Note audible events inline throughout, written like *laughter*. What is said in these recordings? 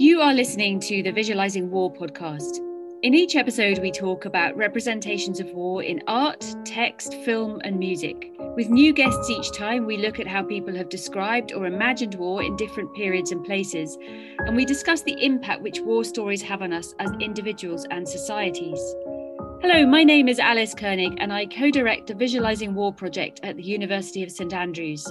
You are listening to the Visualizing War podcast. In each episode, we talk about representations of war in art, text, film, and music. With new guests each time, we look at how people have described or imagined war in different periods and places, and we discuss the impact which war stories have on us as individuals and societies. Hello, my name is Alice Koenig, and I co direct the Visualizing War project at the University of St Andrews.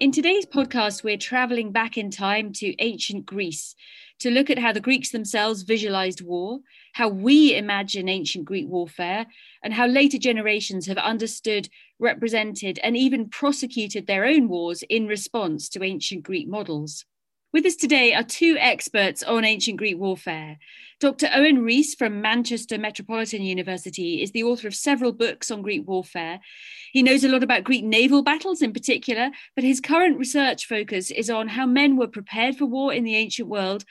In today's podcast, we're traveling back in time to ancient Greece to look at how the Greeks themselves visualized war, how we imagine ancient Greek warfare, and how later generations have understood, represented, and even prosecuted their own wars in response to ancient Greek models. With us today are two experts on ancient Greek warfare. Dr. Owen Rees from Manchester Metropolitan University is the author of several books on Greek warfare. He knows a lot about Greek naval battles in particular, but his current research focus is on how men were prepared for war in the ancient world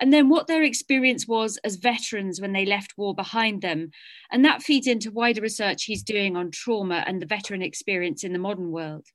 and then what their experience was as veterans when they left war behind them. And that feeds into wider research he's doing on trauma and the veteran experience in the modern world.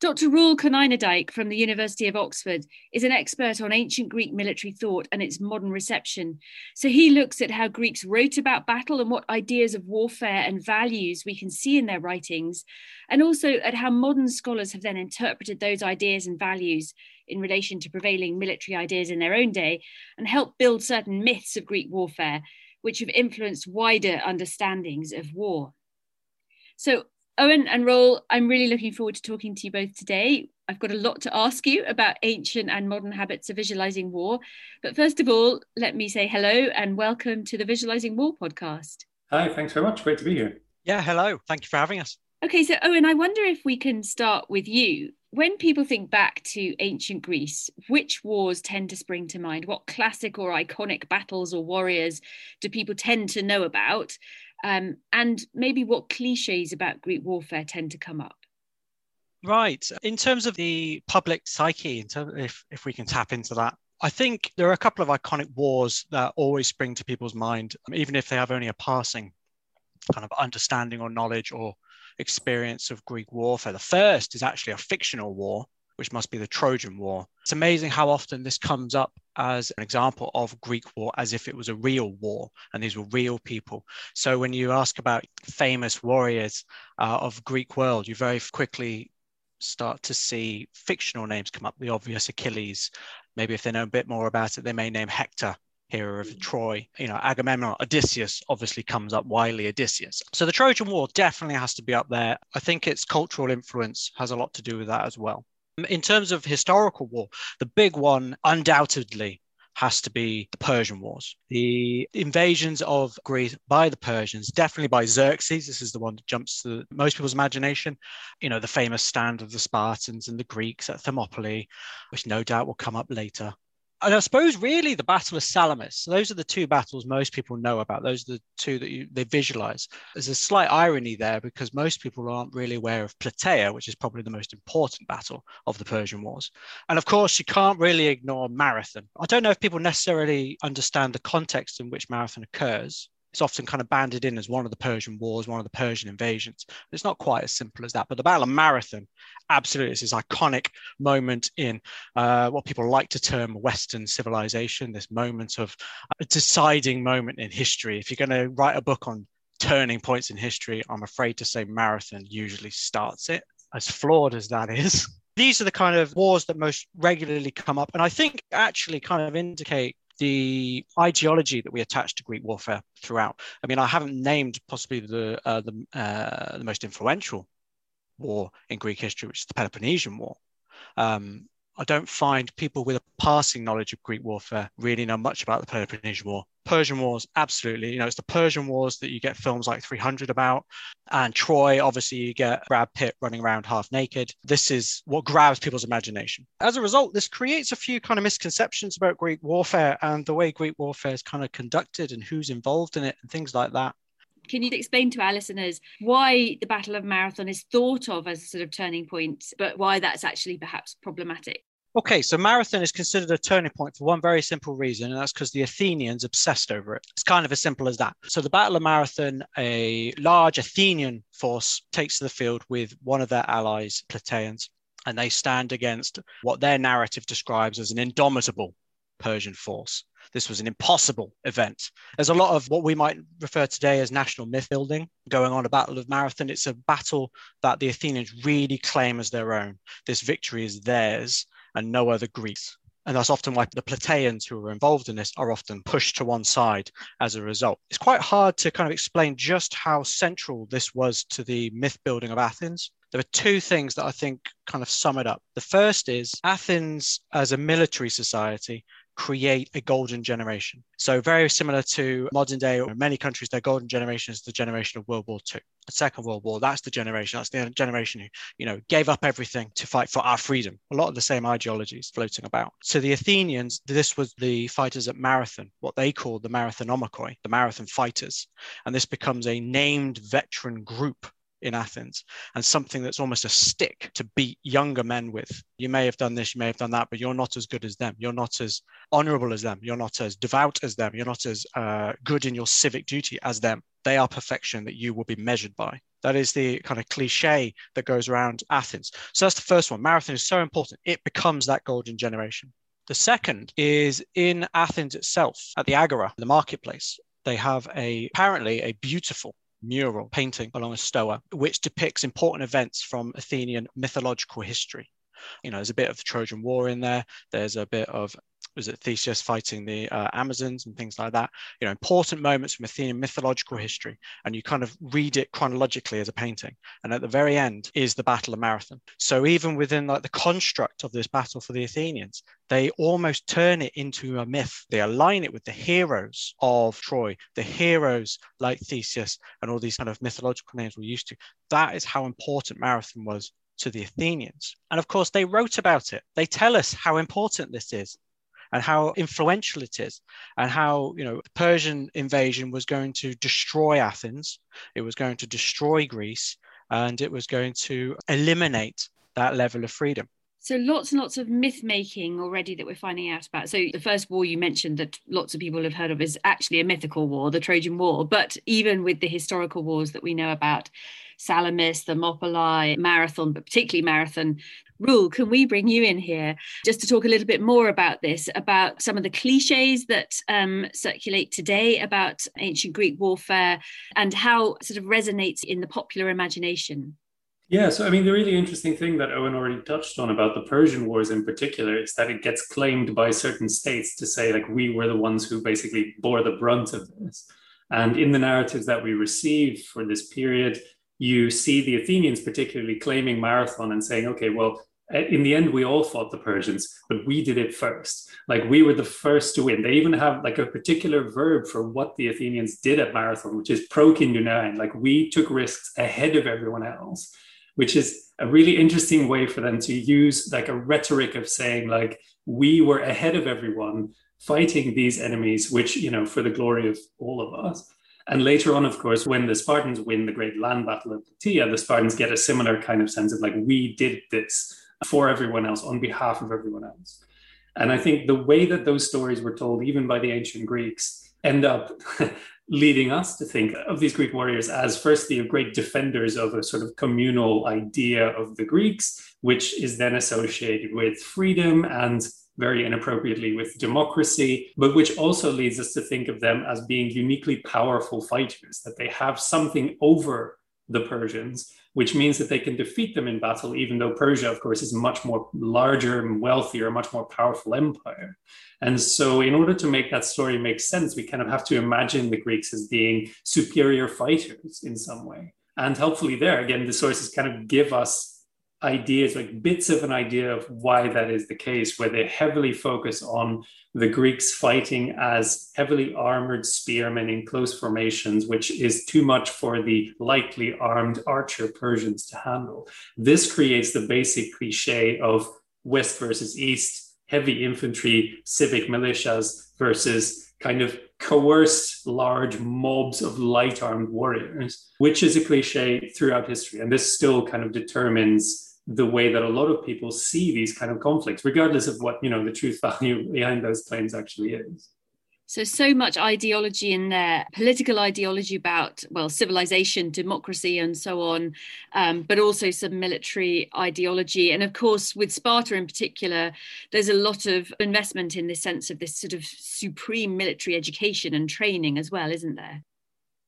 Dr. Roel Konijnendijk from the University of Oxford is an expert on ancient Greek military thought and its modern reception. So he looks at how Greeks wrote about battle and what ideas of warfare and values we can see in their writings, and also at how modern scholars have then interpreted those ideas and values in relation to prevailing military ideas in their own day and helped build certain myths of Greek warfare, which have influenced wider understandings of war. So, Owen and Roel, I'm really looking forward to talking to you both today. I've got a lot to ask you about ancient and modern habits of visualizing war. But first of all, let me say hello and welcome to the Visualizing War podcast. Hi, thanks very much. Great to be here. Yeah, hello. Thank you for having us. Okay, so Owen, I wonder if we can start with you. When people think back to ancient Greece, which wars tend to spring to mind? What classic or iconic battles or warriors do people tend to know about? Um, and maybe what cliches about Greek warfare tend to come up? Right. In terms of the public psyche, in terms, if, if we can tap into that, I think there are a couple of iconic wars that always spring to people's mind, even if they have only a passing kind of understanding or knowledge or experience of Greek warfare. The first is actually a fictional war, which must be the Trojan War. It's amazing how often this comes up as an example of Greek war as if it was a real war and these were real people. So when you ask about famous warriors uh, of Greek world, you very quickly start to see fictional names come up, the obvious Achilles. Maybe if they know a bit more about it, they may name Hector hero of Troy. You know, Agamemnon, Odysseus obviously comes up widely, Odysseus. So the Trojan War definitely has to be up there. I think its cultural influence has a lot to do with that as well. In terms of historical war, the big one undoubtedly has to be the Persian Wars. The invasions of Greece by the Persians, definitely by Xerxes. This is the one that jumps to most people's imagination. You know, the famous stand of the Spartans and the Greeks at Thermopylae, which no doubt will come up later and I suppose really the Battle of Salamis. So those are the two battles most people know about. Those are the two that you, they visualize. There's a slight irony there because most people aren't really aware of Plataea, which is probably the most important battle of the Persian Wars. And of course, you can't really ignore Marathon. I don't know if people necessarily understand the context in which Marathon occurs it's often kind of banded in as one of the Persian wars, one of the Persian invasions. It's not quite as simple as that. But the Battle of Marathon, absolutely, is this iconic moment in uh, what people like to term Western civilization, this moment of a deciding moment in history. If you're going to write a book on turning points in history, I'm afraid to say Marathon usually starts it, as flawed as that is. *laughs* These are the kind of wars that most regularly come up, and I think actually kind of indicate the ideology that we attach to Greek warfare throughout. I mean, I haven't named possibly the uh, the, uh, the most influential war in Greek history, which is the Peloponnesian War. Um, I don't find people with a passing knowledge of Greek warfare really know much about the Peloponnesian War. Persian Wars, absolutely. You know, it's the Persian Wars that you get films like 300 about. And Troy, obviously, you get Brad Pitt running around half naked. This is what grabs people's imagination. As a result, this creates a few kind of misconceptions about Greek warfare and the way Greek warfare is kind of conducted and who's involved in it and things like that. Can you explain to our listeners why the Battle of Marathon is thought of as a sort of turning point, but why that's actually perhaps problematic? Okay, so Marathon is considered a turning point for one very simple reason, and that's because the Athenians obsessed over it. It's kind of as simple as that. So, the Battle of Marathon, a large Athenian force takes to the field with one of their allies, Plataeans, and they stand against what their narrative describes as an indomitable Persian force. This was an impossible event. There's a lot of what we might refer today as national myth building going on a Battle of Marathon. It's a battle that the Athenians really claim as their own. This victory is theirs and no other Greeks. And that's often why the Plataeans who are involved in this are often pushed to one side as a result. It's quite hard to kind of explain just how central this was to the myth building of Athens. There are two things that I think kind of sum it up. The first is Athens as a military society create a golden generation. So very similar to modern day, many countries, their golden generation is the generation of World War II. The Second World War, that's the generation, that's the generation who, you know, gave up everything to fight for our freedom. A lot of the same ideologies floating about. So the Athenians, this was the fighters at Marathon, what they called the Marathon Marathonomachoi, the marathon fighters. And this becomes a named veteran group in Athens and something that's almost a stick to beat younger men with. You may have done this, you may have done that, but you're not as good as them. You're not as honorable as them. You're not as devout as them. You're not as uh, good in your civic duty as them. They are perfection that you will be measured by. That is the kind of cliche that goes around Athens. So that's the first one. Marathon is so important. It becomes that golden generation. The second is in Athens itself, at the Agora, the marketplace. They have a apparently a beautiful mural painting along a stoa, which depicts important events from Athenian mythological history. You know, there's a bit of the Trojan War in there. There's a bit of was it Theseus fighting the uh, Amazons and things like that? You know, important moments from Athenian mythological history, and you kind of read it chronologically as a painting. And at the very end is the Battle of Marathon. So even within like the construct of this battle for the Athenians, they almost turn it into a myth. They align it with the heroes of Troy, the heroes like Theseus and all these kind of mythological names we're used to. That is how important Marathon was to the Athenians. And of course, they wrote about it. They tell us how important this is and how influential it is and how you know the persian invasion was going to destroy athens it was going to destroy greece and it was going to eliminate that level of freedom so lots and lots of myth making already that we're finding out about. So the first war you mentioned that lots of people have heard of is actually a mythical war, the Trojan War. But even with the historical wars that we know about, Salamis, Thermopylae, Marathon, but particularly Marathon, Roel, can we bring you in here just to talk a little bit more about this, about some of the cliches that um, circulate today about ancient Greek warfare and how sort of resonates in the popular imagination? Yeah, so I mean, the really interesting thing that Owen already touched on about the Persian Wars in particular is that it gets claimed by certain states to say, like, we were the ones who basically bore the brunt of this. And in the narratives that we receive for this period, you see the Athenians particularly claiming Marathon and saying, okay, well, eh, in the end, we all fought the Persians, but we did it first. Like we were the first to win. They even have like a particular verb for what the Athenians did at Marathon, which is prokindunai. Like we took risks ahead of everyone else, which is a really interesting way for them to use like a rhetoric of saying like we were ahead of everyone fighting these enemies, which you know for the glory of all of us. And later on, of course, when the Spartans win the great land battle of Plataea, the Spartans get a similar kind of sense of like, we did this for everyone else, on behalf of everyone else. And I think the way that those stories were told, even by the ancient Greeks, end up *laughs* leading us to think of these Greek warriors as firstly great defenders of a sort of communal idea of the Greeks, which is then associated with freedom and very inappropriately with democracy, but which also leads us to think of them as being uniquely powerful fighters, that they have something over the Persians, which means that they can defeat them in battle, even though Persia, of course, is much more larger and wealthier, much more powerful empire. And so, in order to make that story make sense, we kind of have to imagine the Greeks as being superior fighters in some way. And helpfully, there again, the sources kind of give us ideas, like bits of an idea of why that is the case, where they heavily focus on the Greeks fighting as heavily armored spearmen in close formations, which is too much for the lightly armed archer Persians to handle. This creates the basic cliche of West versus East, heavy infantry, civic militias versus kind of coerced large mobs of light armed warriors, which is a cliche throughout history. And this still kind of determines the way that a lot of people see these kind of conflicts, regardless of what you know the truth value behind those claims actually is. So, so much ideology in there, political ideology about, well, civilization, democracy, and so on, um, but also some military ideology. And of course, with Sparta in particular, there's a lot of investment in the sense of this sort of supreme military education and training as well, isn't there?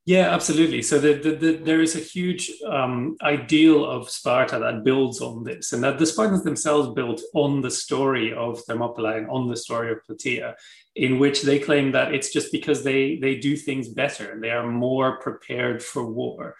Yeah, absolutely. So the, the, the, there is a huge um, ideal of Sparta that builds on this, and that the Spartans themselves built on the story of Thermopylae and on the story of Plataea, in which they claim that it's just because they they do things better and they are more prepared for war.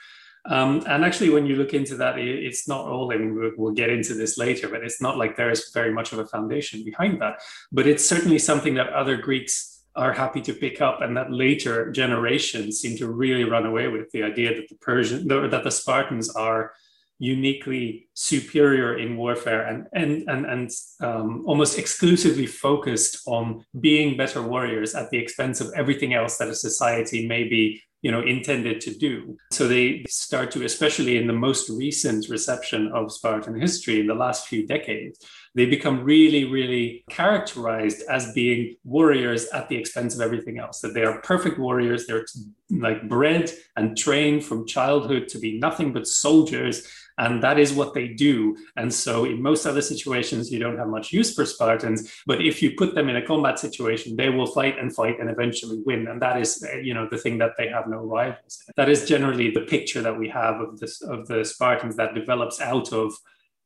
Um, and actually, when you look into that, it's not all, and we'll, we'll get into this later, but it's not like there is very much of a foundation behind that. But it's certainly something that other Greeks are happy to pick up and that later generations seem to really run away with the idea that the Persian that the Spartans are uniquely superior in warfare and and and, and um, almost exclusively focused on being better warriors at the expense of everything else that a society may be you know intended to do. So they start to especially in the most recent reception of spartan history in the last few decades they become really, really characterized as being warriors at the expense of everything else. That they are perfect warriors. They're like bred and trained from childhood to be nothing but soldiers. And that is what they do. And so, in most other situations, you don't have much use for Spartans. But if you put them in a combat situation, they will fight and fight and eventually win. And that is, you know, the thing that they have no rivals. That is generally the picture that we have of this of the Spartans that develops out of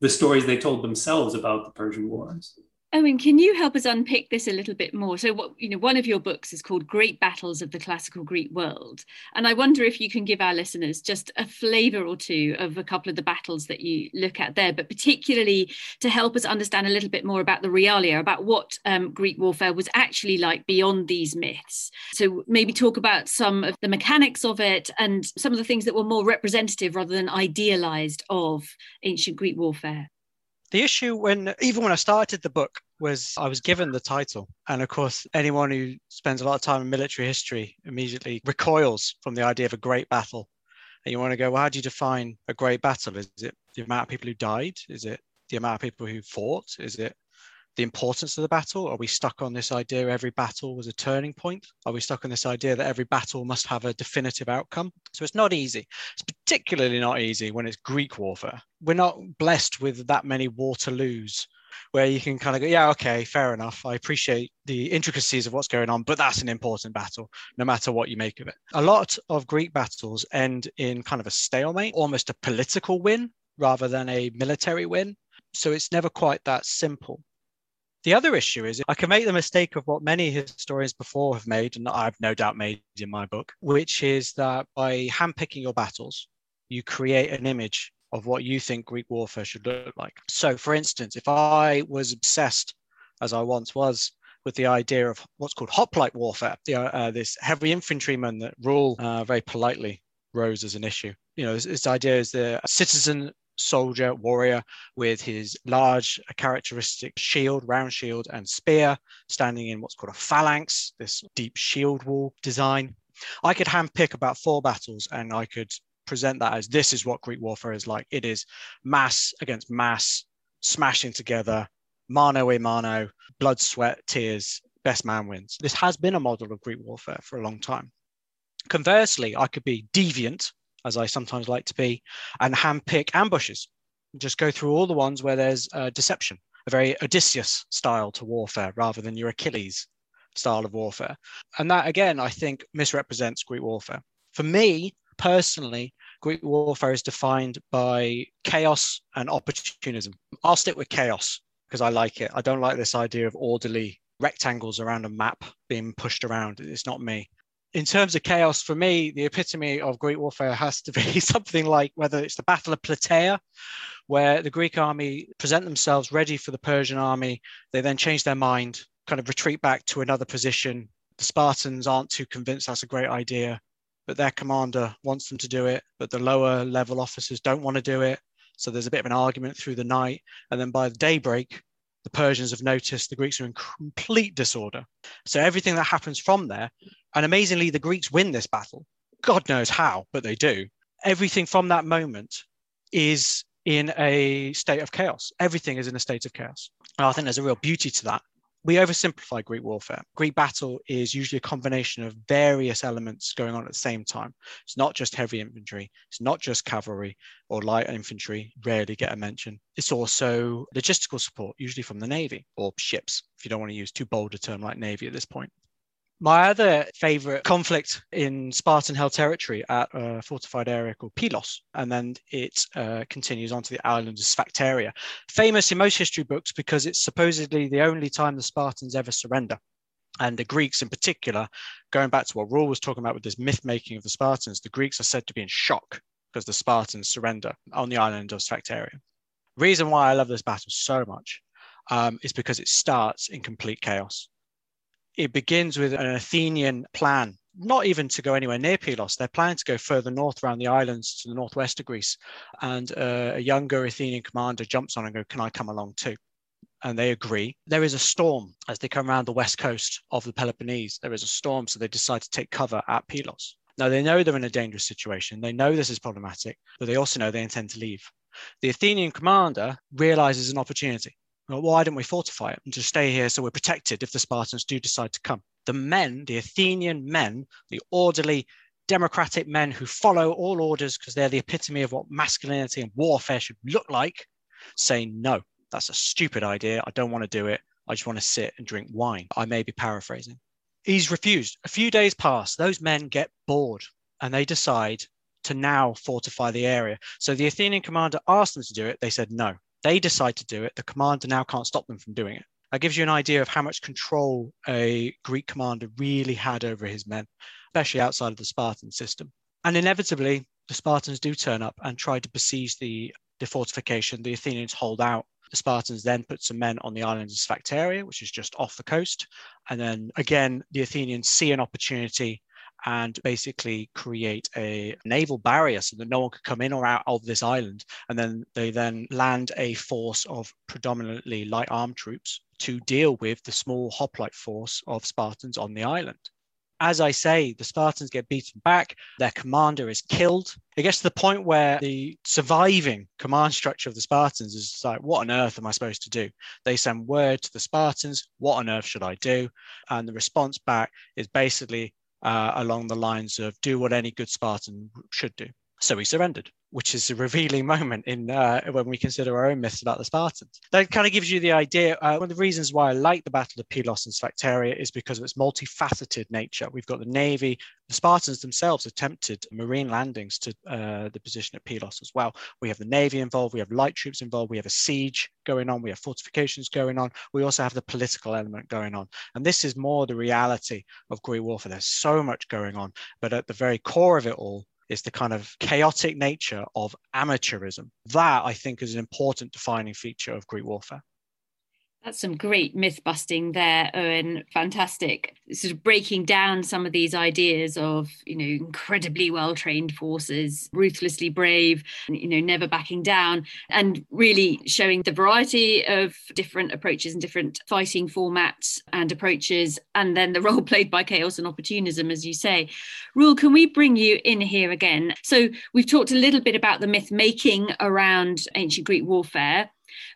the stories they told themselves about the Persian Wars. Owen, can you help us unpick this a little bit more? So, what you know, one of your books is called "Great Battles of the Classical Greek World," and I wonder if you can give our listeners just a flavour or two of a couple of the battles that you look at there, but particularly to help us understand a little bit more about the realia, about what um, Greek warfare was actually like beyond these myths. So, maybe talk about some of the mechanics of it and some of the things that were more representative rather than idealised of ancient Greek warfare. The issue when even when I started the book was I was given the title. And of course, anyone who spends a lot of time in military history immediately recoils from the idea of a great battle. And you want to go, well, how do you define a great battle? Is it the amount of people who died? Is it the amount of people who fought? Is it the importance of the battle? Are we stuck on this idea every battle was a turning point? Are we stuck on this idea that every battle must have a definitive outcome? So it's not easy. It's particularly not easy when it's Greek warfare. We're not blessed with that many Waterloos where you can kind of go, yeah, okay, fair enough. I appreciate the intricacies of what's going on, but that's an important battle, no matter what you make of it. A lot of Greek battles end in kind of a stalemate, almost a political win rather than a military win. So it's never quite that simple. The other issue is I can make the mistake of what many historians before have made, and I've no doubt made in my book, which is that by handpicking your battles, you create an image of what you think Greek warfare should look like. So, for instance, if I was obsessed, as I once was, with the idea of what's called hoplite warfare, the, uh, this heavy infantryman that Roel uh, very politely rose as an issue. You know, this, this idea is the citizen soldier, warrior with his large characteristic shield, round shield, and spear, standing in what's called a phalanx, this deep shield wall design. I could handpick about four battles and I could present that as this is what Greek warfare is like. It is mass against mass, smashing together, mano a mano, blood, sweat, tears, best man wins. This has been a model of Greek warfare for a long time. Conversely, I could be deviant as I sometimes like to be, and handpick ambushes. Just go through all the ones where there's uh, deception, a very Odysseus style to warfare rather than your Achilles style of warfare. And that, again, I think misrepresents Greek warfare. For me personally, Greek warfare is defined by chaos and opportunism. I'll stick with chaos because I like it. I don't like this idea of orderly rectangles around a map being pushed around. It's not me in terms of chaos, for me, the epitome of Greek warfare has to be *laughs* something like whether it's the Battle of Plataea, where the Greek army present themselves ready for the Persian army. They then change their mind, kind of retreat back to another position. The Spartans aren't too convinced that's a great idea, but their commander wants them to do it, but the lower level officers don't want to do it. So there's a bit of an argument through the night. And then by the daybreak, the Persians have noticed the Greeks are in complete disorder. So everything that happens from there, and amazingly, the Greeks win this battle. God knows how, but they do. Everything from that moment is in a state of chaos. Everything is in a state of chaos. And I think there's a real beauty to that. We oversimplify Greek warfare. Greek battle is usually a combination of various elements going on at the same time. It's not just heavy infantry, it's not just cavalry or light infantry, rarely get a mention. It's also logistical support, usually from the Navy or ships, if you don't want to use too bold a term like Navy at this point. My other favorite conflict in Spartan held territory at a fortified area called Pylos, and then it uh, continues on to the island of Sphacteria. Famous in most history books because it's supposedly the only time the Spartans ever surrender. And the Greeks, in particular, going back to what Roel was talking about with this myth making of the Spartans, the Greeks are said to be in shock because the Spartans surrender on the island of Sphacteria. Reason why I love this battle so much um, is because it starts in complete chaos it begins with an Athenian plan, not even to go anywhere near Pylos. They're planning to go further north around the islands to the northwest of Greece. And uh, a younger Athenian commander jumps on and goes, Can I come along too? And they agree. There is a storm as they come around the west coast of the Peloponnese. There is a storm, so they decide to take cover at Pylos. Now, they know they're in a dangerous situation. They know this is problematic, but they also know they intend to leave. The Athenian commander realizes an opportunity. Well, why don't we fortify it and just stay here so we're protected if the Spartans do decide to come? The men, the Athenian men, the orderly, democratic men who follow all orders because they're the epitome of what masculinity and warfare should look like, say, no, that's a stupid idea. I don't want to do it. I just want to sit and drink wine. I may be paraphrasing. He's refused. A few days pass. Those men get bored and they decide to now fortify the area. So the Athenian commander asked them to do it. They said no. They decide to do it. The commander now can't stop them from doing it. That gives you an idea of how much control a Greek commander really had over his men, especially outside of the Spartan system. And inevitably, the Spartans do turn up and try to besiege the, the fortification. The Athenians hold out. The Spartans then put some men on the island of Sphacteria, which is just off the coast. And then again, the Athenians see an opportunity and basically create a naval barrier so that no one could come in or out of this island. And then they then land a force of predominantly light armed troops to deal with the small hoplite force of Spartans on the island. As I say, the Spartans get beaten back, their commander is killed. It gets to the point where the surviving command structure of the Spartans is like, what on earth am I supposed to do? They send word to the Spartans, what on earth should I do? And the response back is basically, uh, along the lines of do what any good Spartan should do. So he surrendered which is a revealing *laughs* moment in uh, when we consider our own myths about the Spartans. That kind of gives you the idea. Uh, one of the reasons why I like the Battle of Pylos and Sphacteria is because of its multifaceted nature. We've got the navy. The Spartans themselves attempted marine landings to uh, the position at Pylos as well. We have the navy involved. We have light troops involved. We have a siege going on. We have fortifications going on. We also have the political element going on. And this is more the reality of Greek warfare. There's so much going on, but at the very core of it all is the kind of chaotic nature of amateurism. That I think is an important defining feature of Greek warfare. That's some great myth busting there, Owen. Fantastic. Sort of breaking down some of these ideas of, you know, incredibly well trained forces, ruthlessly brave, you know, never backing down, and really showing the variety of different approaches and different fighting formats and approaches, and then the *laughs* role played by chaos and opportunism, as you say. Roel, can we bring you in here again? So we've talked a little bit about the myth making around ancient Greek warfare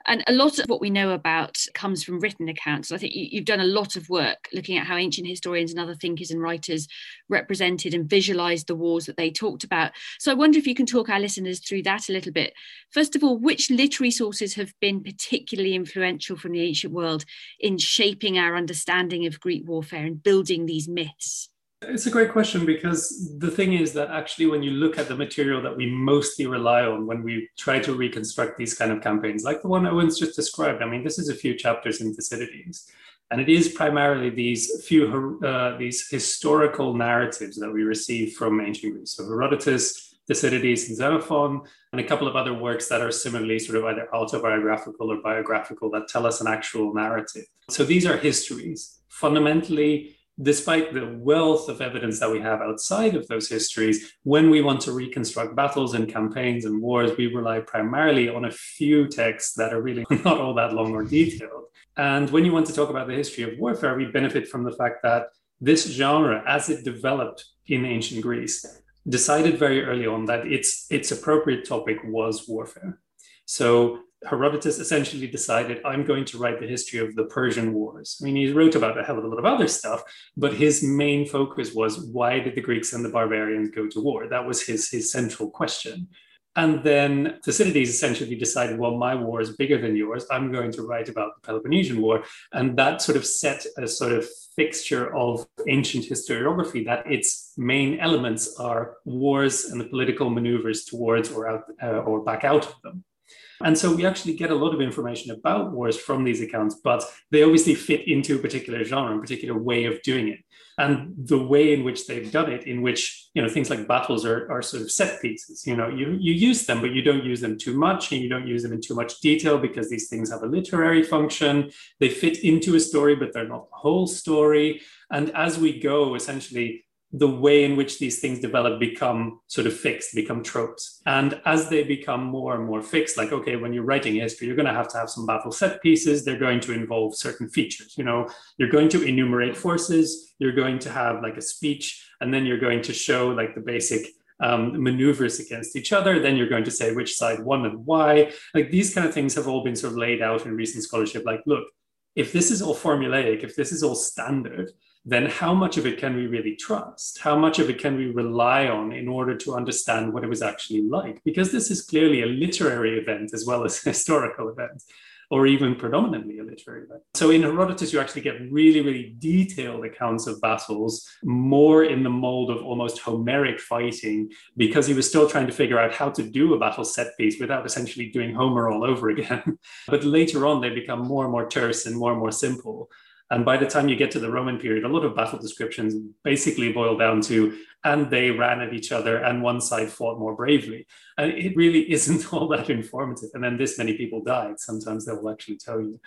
and a lot of what we know about comes from written accounts. I think you, have done a lot of work looking at how ancient historians and other thinkers and writers represented and visualized the wars that they talked about. So I wonder if you can talk our listeners through that a little bit. First of all, which literary sources have been particularly influential from the ancient world in shaping our understanding of Greek warfare and building these myths? It's a great question because the thing is that actually, when you look at the material that we mostly rely on when we try to reconstruct these kind of campaigns, like the one Owen's just described, I mean, this is a few chapters in Thucydides, and it is primarily these few uh, these historical narratives that we receive from ancient Greece. So Herodotus, Thucydides, and Xenophon, and a couple of other works that are similarly sort of either autobiographical or biographical that tell us an actual narrative. So these are histories. Fundamentally, despite the wealth of evidence that we have outside of those histories, when we want to reconstruct battles and campaigns and wars, we rely primarily on a few texts that are really *laughs* not all that long or detailed. And when you want to talk about the history of warfare, we benefit from the fact that this genre, as it developed in ancient Greece, decided very early on that its, its appropriate topic was warfare. So Herodotus essentially decided, I'm going to write the history of the Persian Wars. I mean, he wrote about a hell of a lot of other stuff, but his main focus was why did the Greeks and the barbarians go to war? That was his, his central question. And then Thucydides essentially decided, well, my war is bigger than yours. I'm going to write about the Peloponnesian War. And that sort of set a sort of fixture of ancient historiography that its main elements are wars and the political maneuvers towards or out uh, or back out of them. And so we actually get a lot of information about wars from these accounts, but they obviously fit into a particular genre, a particular way of doing it. And the way in which they've done it, in which you know things like battles are, are sort of set pieces. You know, you, you use them, but you don't use them too much, and you don't use them in too much detail because these things have a literary function. They fit into a story, but they're not the whole story. And as we go, essentially, the way in which these things develop become sort of fixed, become tropes. And as they become more and more fixed, like, okay, when you're writing history, you're going to have to have some battle set pieces. They're going to involve certain features. You know, you're going to enumerate forces, you're going to have like a speech, and then you're going to show like the basic um, maneuvers against each other. Then you're going to say which side won and why. Like these kind of things have all been sort of laid out in recent scholarship. Like, look, if this is all formulaic, if this is all standard, then how much of it can we really trust? How much of it can we rely on in order to understand what it was actually like? Because this is clearly a literary event as well as *laughs* a historical event, or even predominantly a literary event. So in Herodotus, you actually get really, really detailed accounts of battles, more in the mold of almost Homeric fighting, because he was still trying to figure out how to do a battle set piece without essentially doing Homer all over again. *laughs* but later on, they become more and more terse and more and more simple. And by the time you get to the Roman period, a lot of battle descriptions basically boil down to, and they ran at each other, and one side fought more bravely. And it really *laughs* isn't all that informative. And then this many people died. Sometimes they will actually tell you.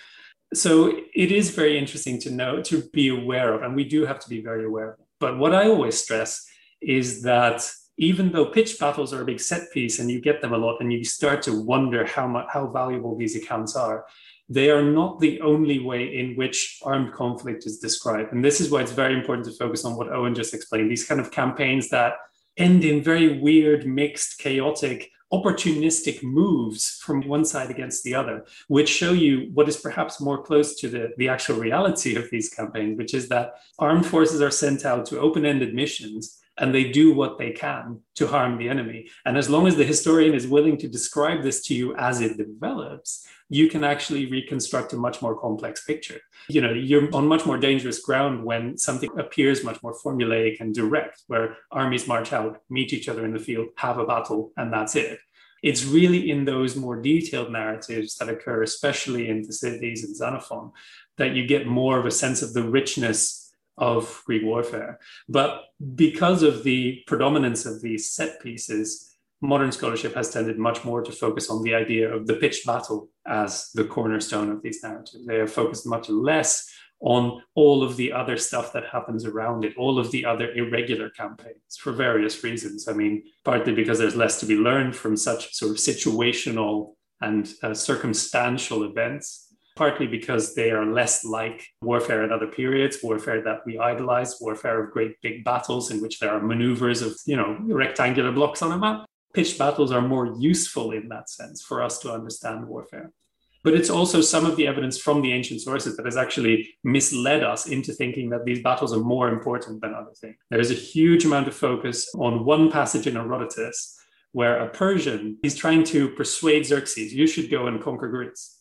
So it is very interesting to know, to be aware of, and we do have to be very aware. But what I always stress is that even though pitched battles are a big set piece and you get them a lot and you start to wonder how much how valuable these accounts are they are not the only way in which armed conflict is described. And this is why it's very important to focus on what Owen just explained these kind of campaigns that end in very weird, mixed, chaotic, opportunistic moves from one side against the other, which show you what is perhaps more close to the, the actual reality of these campaigns, which is that armed forces are sent out to open ended missions and they do what they can to harm the enemy. And as long as the historian is willing to describe this to you as it develops, you can actually reconstruct a much more complex picture. You know, you're on much more dangerous ground when something appears much more formulaic and direct, where armies march out, meet each other in the field, have a battle, and that's it. It's really in those more detailed narratives that occur, especially in Thucydides and Xenophon, that you get more of a sense of the richness of Greek warfare. But because of the predominance of these set pieces, modern scholarship has tended much more to focus on the idea of the pitched battle as the cornerstone of these narratives. They are focused much less on all of the other stuff that happens around it, all of the other irregular campaigns for various reasons. I mean, partly because there's less to be learned from such sort of situational and uh, circumstantial events, partly because they are less like warfare at other periods, warfare that we idolize, warfare of great big battles in which there are maneuvers of, you know, rectangular blocks on a map pitched battles are more useful in that sense for us to understand warfare. But it's also some of the evidence from the ancient sources that has actually misled us into thinking that these battles are more important than other things. There is a huge amount of focus on one passage in Herodotus where a Persian is trying to persuade Xerxes, you should go and conquer Greece.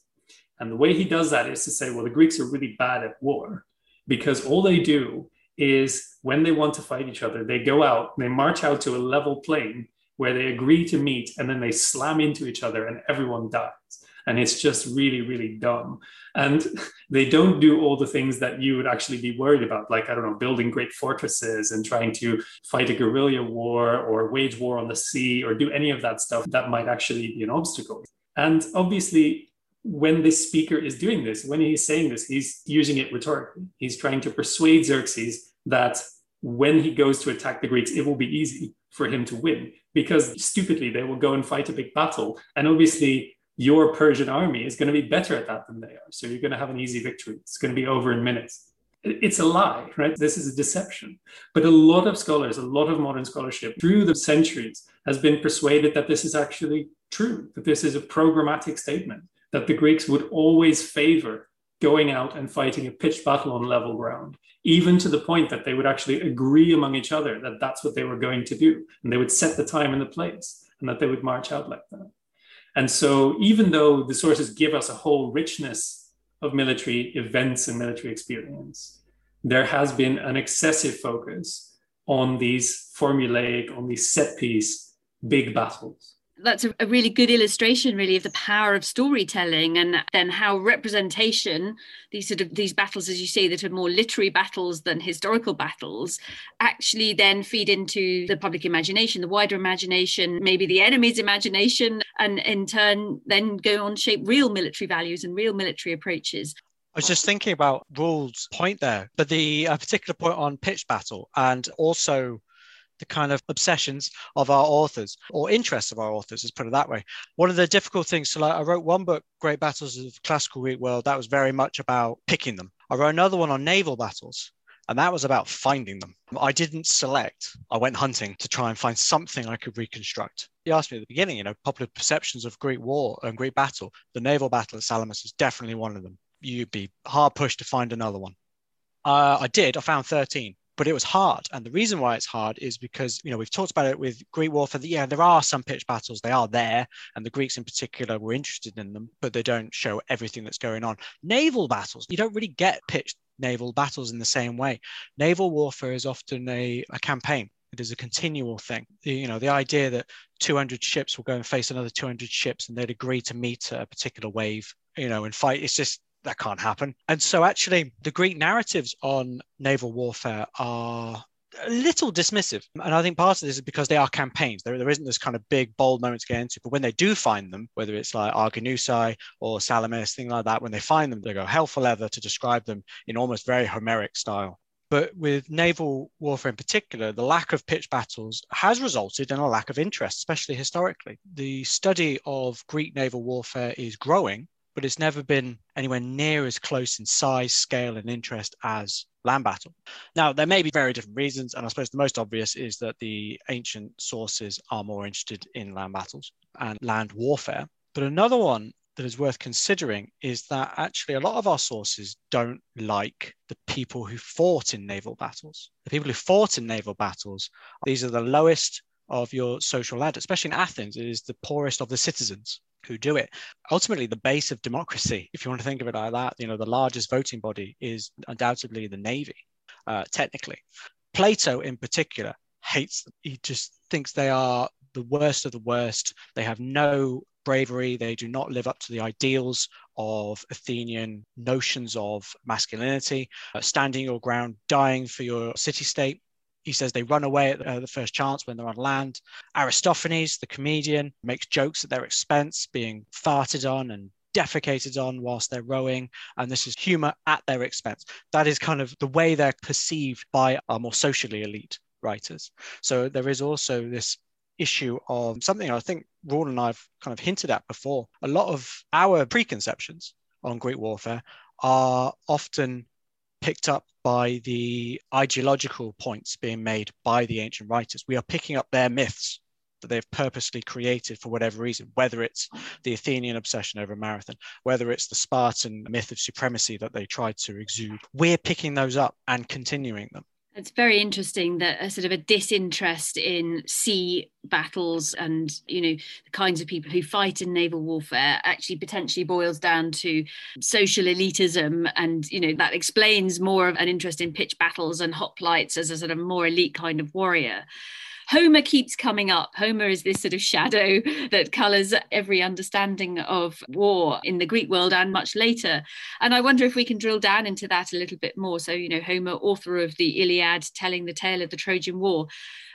And the way he does that is to say, well, the Greeks are really bad at war because all they do is when they want to fight each other, they go out, they march out to a level plain where they agree to meet and then they slam into each other and everyone dies. And it's just really, really dumb. And *laughs* they don't do all the things that you would actually be worried about, like, I don't know, building great fortresses and trying to fight a guerrilla war or wage war on the sea or do any of that stuff that might actually be an obstacle. And obviously, when this speaker is doing this, when he's saying this, he's using it rhetorically. He's trying to persuade Xerxes that when he goes to attack the Greeks, it will be easy for him to win because stupidly they will go and fight a big battle. And obviously, your Persian army is going to be better at that than they are. So you're going to have an easy victory. It's going to be over in minutes. It's a lie, right? This is a deception. But a lot of scholars, a lot of modern scholarship through the centuries has been persuaded that this is actually true, that this is a programmatic statement, that the Greeks would always favor going out and fighting a pitched battle on level ground, even to the point that they would actually agree among each other that that's what they were going to do. And they would set the time and the place, and that they would march out like that. And so, even though the sources give us a whole richness of military events and military experience, there has been an excessive focus on these formulaic, on these set piece big battles that's a, a, really good illustration really of the power of storytelling and then how representation these sort of these battles as you say that are more literary battles than historical battles actually then feed into the public imagination the wider imagination maybe the enemy's imagination and in turn then go on shape real military values and real military approaches. I was just thinking about Roel's point there, but the uh, particular point on pitch battle and also the kind of obsessions of our authors or interests of our authors, let's put it that way. One of the difficult things, so like I wrote one book, Great Battles of Classical Greek World, that was very much about picking them. I wrote another one on naval battles, and that was about finding them. I didn't select, I went hunting to try and find something I could reconstruct. You asked me at the beginning, you know, popular perceptions of Greek war and Greek battle. The naval battle at Salamis is definitely one of them. You'd be hard pushed to find another one. Uh, I did, I found 13 but it was hard. And the reason why it's hard is because, you know, we've talked about it with Greek warfare. That, yeah, there are some pitch battles, they are there. And the Greeks in particular were interested in them, but they don't show everything that's going on. Naval battles, you don't really get pitched naval battles in the same way. Naval warfare is often a, a campaign. It is a continual thing. You know, the idea that 200 ships will go and face another 200 ships and they'd agree to meet a particular wave, you know, and fight. It's just that can't happen. And so, actually, the Greek narratives on naval warfare are a little dismissive. And I think part of this is because they are campaigns. There, there isn't this kind of big, bold moment to get into. But when they do find them, whether it's like Arginusae or Salamis, thing like that, when they find them, they go hell for leather to describe them in almost very Homeric style. But with naval warfare in particular, the lack of pitch battles has resulted in a lack of interest, especially historically. The study of Greek naval warfare is growing, but it's never been anywhere near as close in size, scale, and interest as land battle. Now, there may be very different reasons, and I suppose the most obvious is that the ancient sources are more interested in land battles and land warfare. But another one that is worth considering is that actually a lot of our sources don't like the people who fought in naval battles. The people who fought in naval battles, these are the lowest of your social ladder, especially in Athens, it is the poorest of the citizens who do it. Ultimately, the base of democracy, if you want to think of it like that, you know, the largest voting body is undoubtedly the Navy, uh, technically. Plato, in particular, hates them. He just thinks they are the worst of the worst. They have no bravery. They do not live up to the ideals of Athenian notions of masculinity, uh, standing your ground, dying for your city state. He says they run away at uh, the first chance when they're on land. Aristophanes, the comedian, makes jokes at their expense, being farted on and defecated on whilst they're rowing. And this is humor at their expense. That is kind of the way they're perceived by our more socially elite writers. So there is also this issue of something I think Roel and I've kind of hinted at before. A lot of our preconceptions on Greek warfare are often picked up by the ideological points being made by the ancient writers. We are picking up their myths that they've purposely created for whatever reason, whether it's the Athenian obsession over marathon, whether it's the Spartan myth of supremacy that they tried to exude. We're picking those up and continuing them. It's very interesting that a sort of a disinterest in sea battles and you know the kinds of people who fight in naval warfare actually potentially boils down to social elitism and you know that explains more of an interest in pitch battles and hoplites as a sort of more elite kind of warrior Homer keeps coming up. Homer is this sort of shadow that colours every understanding of war in the Greek world and much later. And I wonder if we can drill down into that a little bit more. So, you know, Homer, author of the Iliad, telling the tale of the Trojan War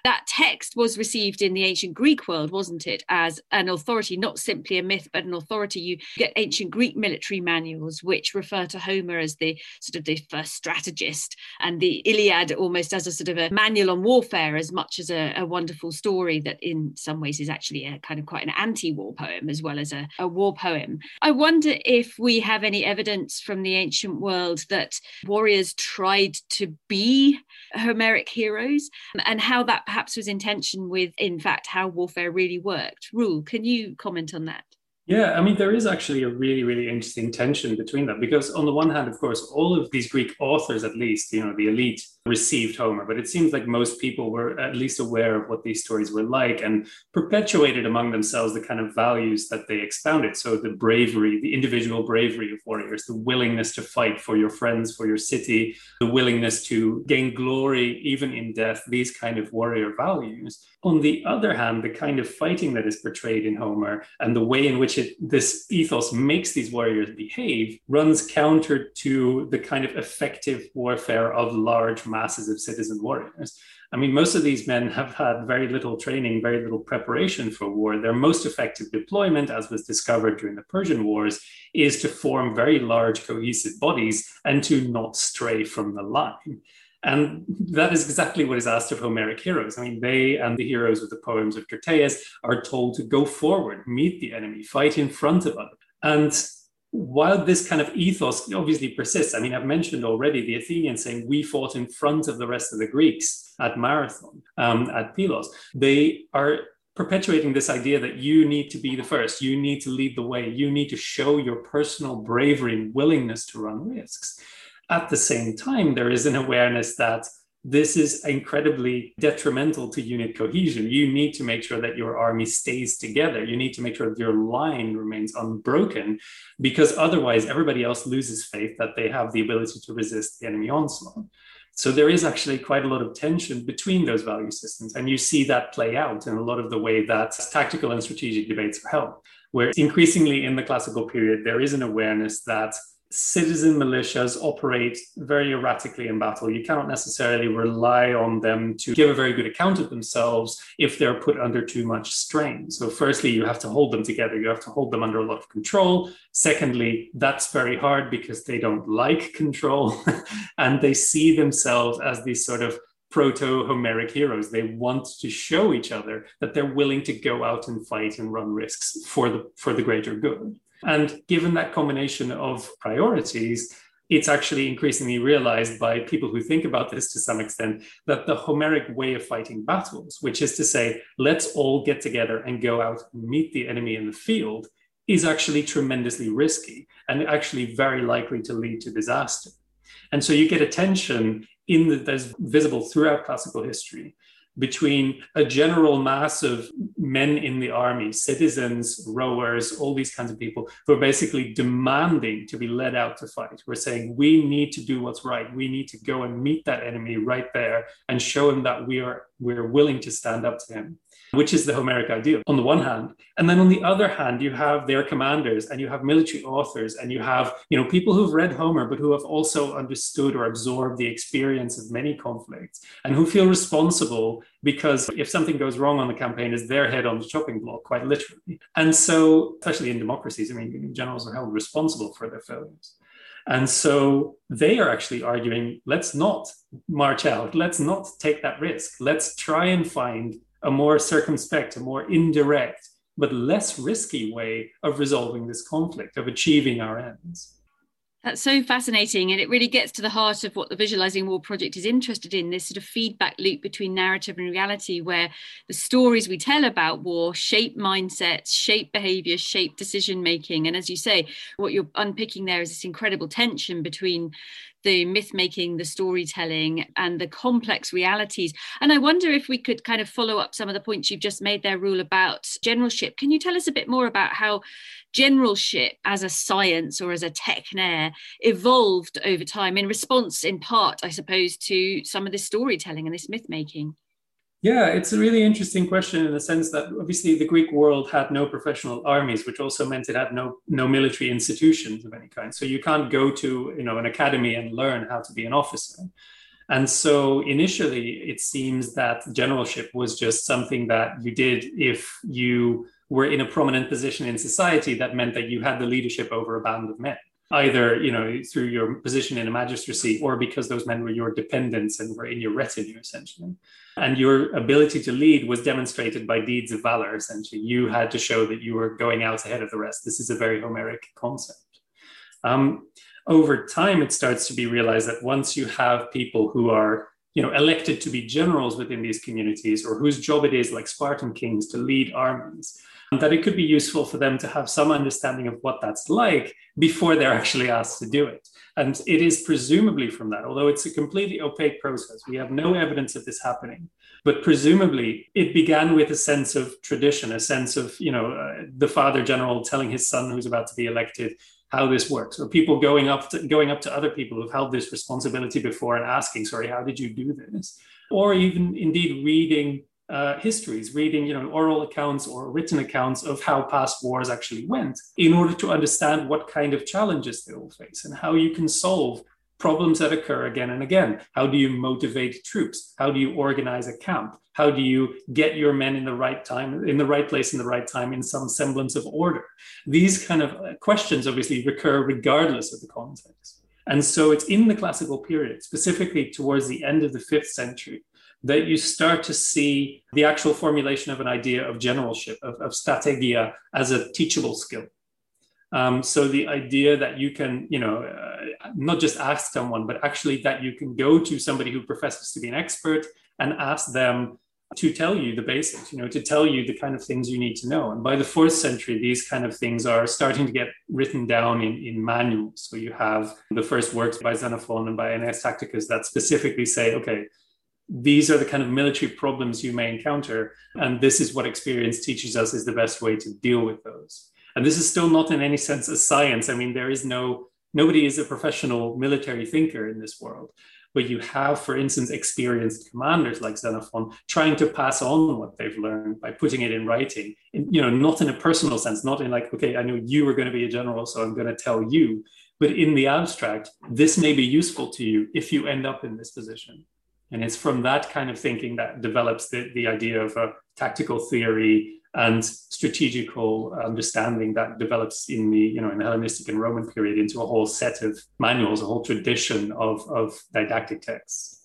that text was received in the ancient Greek world, wasn't it, as an authority, not simply a myth, but an authority. You get ancient Greek military manuals, which refer to Homer as the sort of the first strategist, and the Iliad almost as a sort of a manual on warfare, as much as a, a wonderful story that in some ways is actually a kind of quite an anti-war poem as well as a, a war poem. I wonder if we have any evidence from the ancient world that warriors tried to be Homeric heroes and how that perhaps was in tension with, in fact, how warfare really worked. Roel, can you comment on that? Yeah, I mean, there is actually a really, really interesting tension between them because, on the one hand, of course, all of these Greek authors, at least, you know, the elite, received Homer, but it seems like most people were at least aware of what these stories were like and perpetuated among themselves the kind of values that they expounded. So, the bravery, the individual bravery of warriors, the willingness to fight for your friends, for your city, the willingness to gain glory even in death, these kind of warrior values. On the other hand, the kind of fighting that is portrayed in Homer and the way in which it, this ethos makes these warriors behave runs counter to the kind of effective warfare of large masses of citizen warriors. I mean, most of these men have had very little training, very little preparation for war. Their most effective deployment, as was discovered during the Persian Wars, is to form very large cohesive bodies and to not stray from the line. And that is exactly what is asked of Homeric heroes. I mean, they and the heroes of the poems of Tyrtaeus are told to go forward, meet the enemy, fight in front of others. And while this kind of ethos obviously persists, I mean, I've mentioned already the Athenians saying we fought in front of the rest of the Greeks at Marathon, um, at Pylos. They are perpetuating this idea that you need to be the first, you need to lead the way, you need to show your personal bravery and willingness to run risks. At the same time, there is an awareness that this is incredibly detrimental to unit cohesion. You need to make sure that your army stays together. You need to make sure that your line remains unbroken because otherwise everybody else loses faith that they have the ability to resist the enemy onslaught. So there is actually quite a lot of tension between those value systems. And you see that play out in a lot of the way that tactical and strategic debates are held, where increasingly in the classical period, there is an awareness that citizen militias operate very erratically in battle. You cannot necessarily rely on them to give a very good account of themselves if they're put under too much strain. So, firstly, you have to hold them together, you have to hold them under a lot of control. Secondly, that's very hard because they don't like control *laughs* and they see themselves as these sort of proto Homeric heroes. They want to show each other that they're willing to go out and fight and run risks for the, for the greater good. And given that combination of priorities, it's actually increasingly realized by people who think about this to some extent that the Homeric way of fighting battles, which is to say, let's all get together and go out and meet the enemy in the field, is actually tremendously risky and actually very likely to lead to disaster. And so you get a tension in the, that's visible throughout classical history between a general mass of men in the army, citizens, rowers, all these kinds of people who are basically demanding to be led out to fight. We're saying we need to do what's right. We need to go and meet that enemy right there and show him that we are we're willing to stand up to him which is the Homeric ideal on the one hand. And then on the other hand, you have their commanders and you have military authors and you have, you know, people who've read Homer, but who have also understood or absorbed the experience of many conflicts and who feel responsible because if something goes wrong on the campaign, is their head on the chopping block, quite literally. And so, especially in democracies, I mean, generals are held responsible for their failures. And so they are actually arguing let's not march out, let's not take that risk, let's try and find a more circumspect, a more indirect, but less risky way of resolving this conflict, of achieving our ends. That's so fascinating. And it really gets to the heart of what the Visualizing War project is interested in this sort of feedback loop between narrative and reality, where the stories we tell about war shape mindsets, shape behavior, shape decision making. And as you say, what you're unpicking there is this incredible tension between the myth making, the storytelling, and the complex realities. And I wonder if we could kind of follow up some of the points you've just made there, Roel, about generalship. Can you tell us a bit more about how generalship as a science or as a techne evolved over time in response, in part, I suppose, to some of this storytelling and this myth making? Yeah, it's a really interesting question in the sense that obviously the Greek world had no professional armies, which also meant it had no no military institutions of any kind. So you can't go to you know an academy and learn how to be an officer. And so initially, it seems that generalship was just something that you did if you were in a prominent position in society. That meant that you had the leadership over a band of men either you know through your position in a magistracy or because those men were your dependents and were in your retinue essentially. And your ability to lead was demonstrated by deeds of valor essentially. You had to show that you were going out ahead of the rest. This is a very homeric concept. Um, over time it starts to be realized that once you have people who are you know elected to be generals within these communities or whose job it is like spartan kings to lead armies that it could be useful for them to have some understanding of what that's like before they're actually asked to do it. And it is presumably from that, although it's a completely opaque process, we have no evidence of this happening. But presumably, it began with a sense of tradition, a sense of, you know, uh, the father general telling his son who's about to be elected how this works, or people going up to, going up to other people who've held this responsibility before and asking, sorry, how did you do this? Or even indeed reading uh, histories, reading you know oral accounts or written accounts of how past wars actually went, in order to understand what kind of challenges they will face and how you can solve problems that occur again and again. How do you motivate troops? How do you organize a camp? How do you get your men in the right time, in the right place, in the right time, in some semblance of order? These kind of uh, questions obviously recur regardless of the context. And so it's in the classical period, specifically towards the end of the fifth century, that you start to see the actual formulation of an idea of generalship, of, of strategia as a teachable skill. Um, so the idea that you can, you know, uh, not just ask someone, but actually that you can go to somebody who professes to be an expert and ask them to tell you the basics, you know, to tell you the kind of things you need to know. And by the fourth century, these kind of things are starting to get written down in, in manuals. So you have the first works by Xenophon and by Aeneas Tacticus that specifically say, okay, these are the kind of military problems you may encounter. And this is what experience teaches us is the best way to deal with those. And this is still not in any sense a science. I mean, there is no, nobody is a professional military thinker in this world. But you have, for instance, experienced commanders like Xenophon trying to pass on what they've learned by putting it in writing, in, you know, not in a personal sense, not in like, okay, I know you were going to be a general, so I'm going to tell you. But in the abstract, this may be useful to you if you end up in this position. And it's from that kind of thinking that develops the, the idea of a tactical theory and strategical understanding that develops in the you know in the Hellenistic and Roman period into a whole set of manuals, a whole tradition of, of didactic texts.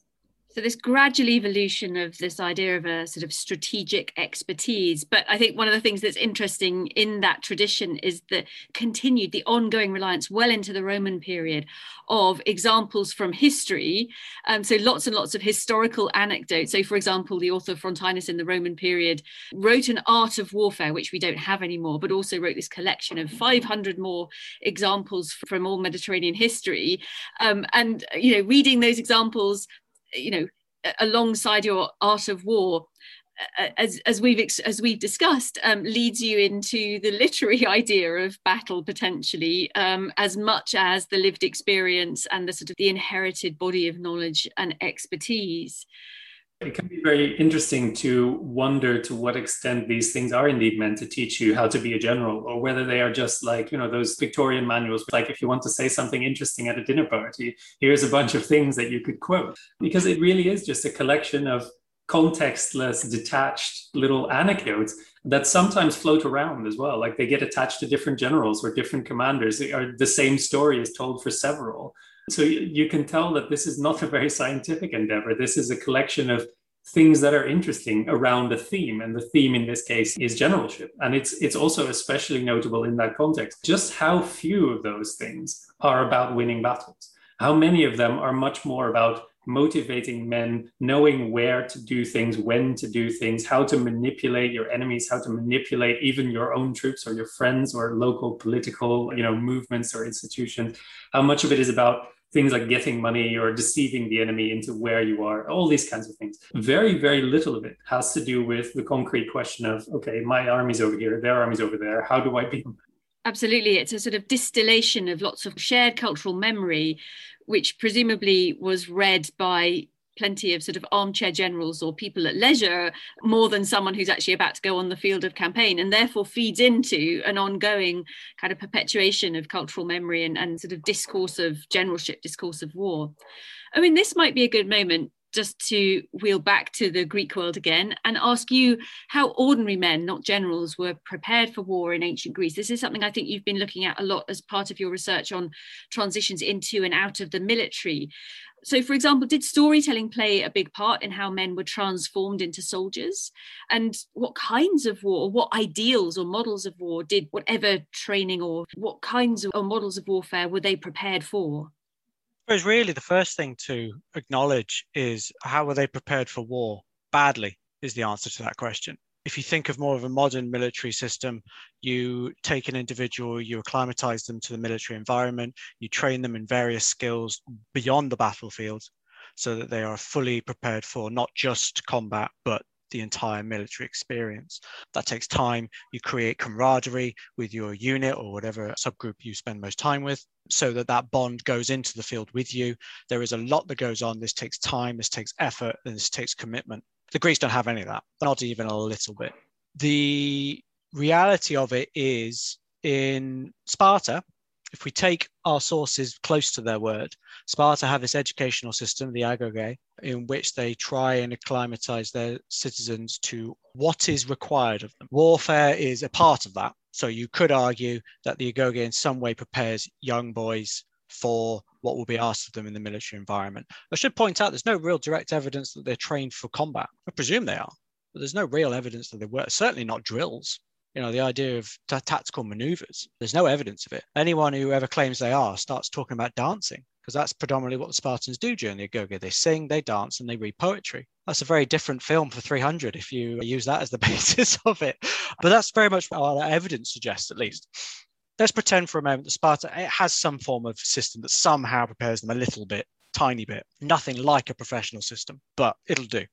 So this gradual evolution of this idea of a sort of strategic expertise. But I think one of the things that's interesting in that tradition is the continued, the ongoing reliance well into the Roman period of examples from history. Um, so lots and lots of historical anecdotes. So for example, the author Frontinus in the Roman period wrote an art of warfare, which we don't have anymore, but also wrote this collection of 500 more examples from all Mediterranean history. Um, and, you know, reading those examples you know alongside your art of war as, as we've as we've discussed um, leads you into the literary *laughs* idea of battle potentially um, as much as the lived experience and the sort of the inherited body of knowledge and expertise it can be very interesting to wonder to what extent these things are indeed meant to teach you how to be a general, or whether they are just like, you know, those Victorian manuals, like if you want to say something interesting at a dinner party, here's a bunch of things that you could quote. Because it really is just a collection of contextless, detached little anecdotes that sometimes float around as well. Like they get attached to different generals or different commanders, or the same story is told for several. So you can tell that this is not a very scientific endeavor. This is a collection of things that are interesting around a theme and the theme in this case is generalship. And it's it's also especially notable in that context just how few of those things are about winning battles. How many of them are much more about motivating men knowing where to do things when to do things how to manipulate your enemies how to manipulate even your own troops or your friends or local political you know movements or institutions. How much of it is about things like getting money or deceiving the enemy into where you are, all these kinds of things. Very, very little of it has to do with the concrete question of, okay, my army's over here, their army's over there. How do I beat them? Absolutely. It's a sort of distillation of lots of shared cultural memory, which presumably was read by plenty of sort of armchair generals or people at leisure more than someone who's actually about to go on the field of campaign and therefore feeds into an ongoing kind of perpetuation of cultural memory and, and sort of discourse of generalship discourse of war. I mean this might be a good moment just to wheel back to the Greek world again and ask you how ordinary men, not generals, were prepared for war in ancient Greece. This is something I think you've been looking at a lot as part of your research on transitions into and out of the military. So, for example, did storytelling play a big part in how men were transformed into soldiers? And what kinds of war, what ideals or models of war did whatever training or what kinds of or models of warfare were they prepared for? Suppose really the first thing to acknowledge is how were they prepared for war? Badly is the answer to that question. If you think of more of a modern military system, you take an individual, you acclimatize them to the military environment, you train them in various skills beyond the battlefield so that they are fully prepared for not just combat, but the entire military experience. That takes time. You create camaraderie with your unit or whatever subgroup you spend most time with so that that bond goes into the field with you. There is a lot that goes on. This takes time, this takes effort, and this takes commitment. The Greeks don't have any of that, not even a little bit. The reality of it is in Sparta, if we take our sources close to their word, Sparta have this educational system, the agoge, in which they try and acclimatize their citizens to what is required of them. Warfare is a part of that. So you could argue that the agoge in some way prepares young boys for what will be asked of them in the military environment. I should point out there's no real direct evidence that they're trained for combat. I presume they are, but there's no real evidence that they were. Certainly not drills. You know, the idea of t- tactical maneuvers, there's no evidence of it. Anyone who ever claims they are starts talking about dancing because that's predominantly what the Spartans do during the Agoge. They sing, they dance, and they read poetry. That's a very different film for 300 if you use that as the *laughs* basis of it. But that's very much what our evidence suggests, at least let's pretend for a moment that Sparta it has some form of system that somehow prepares them a little bit, tiny bit, nothing like a professional system, but it'll do.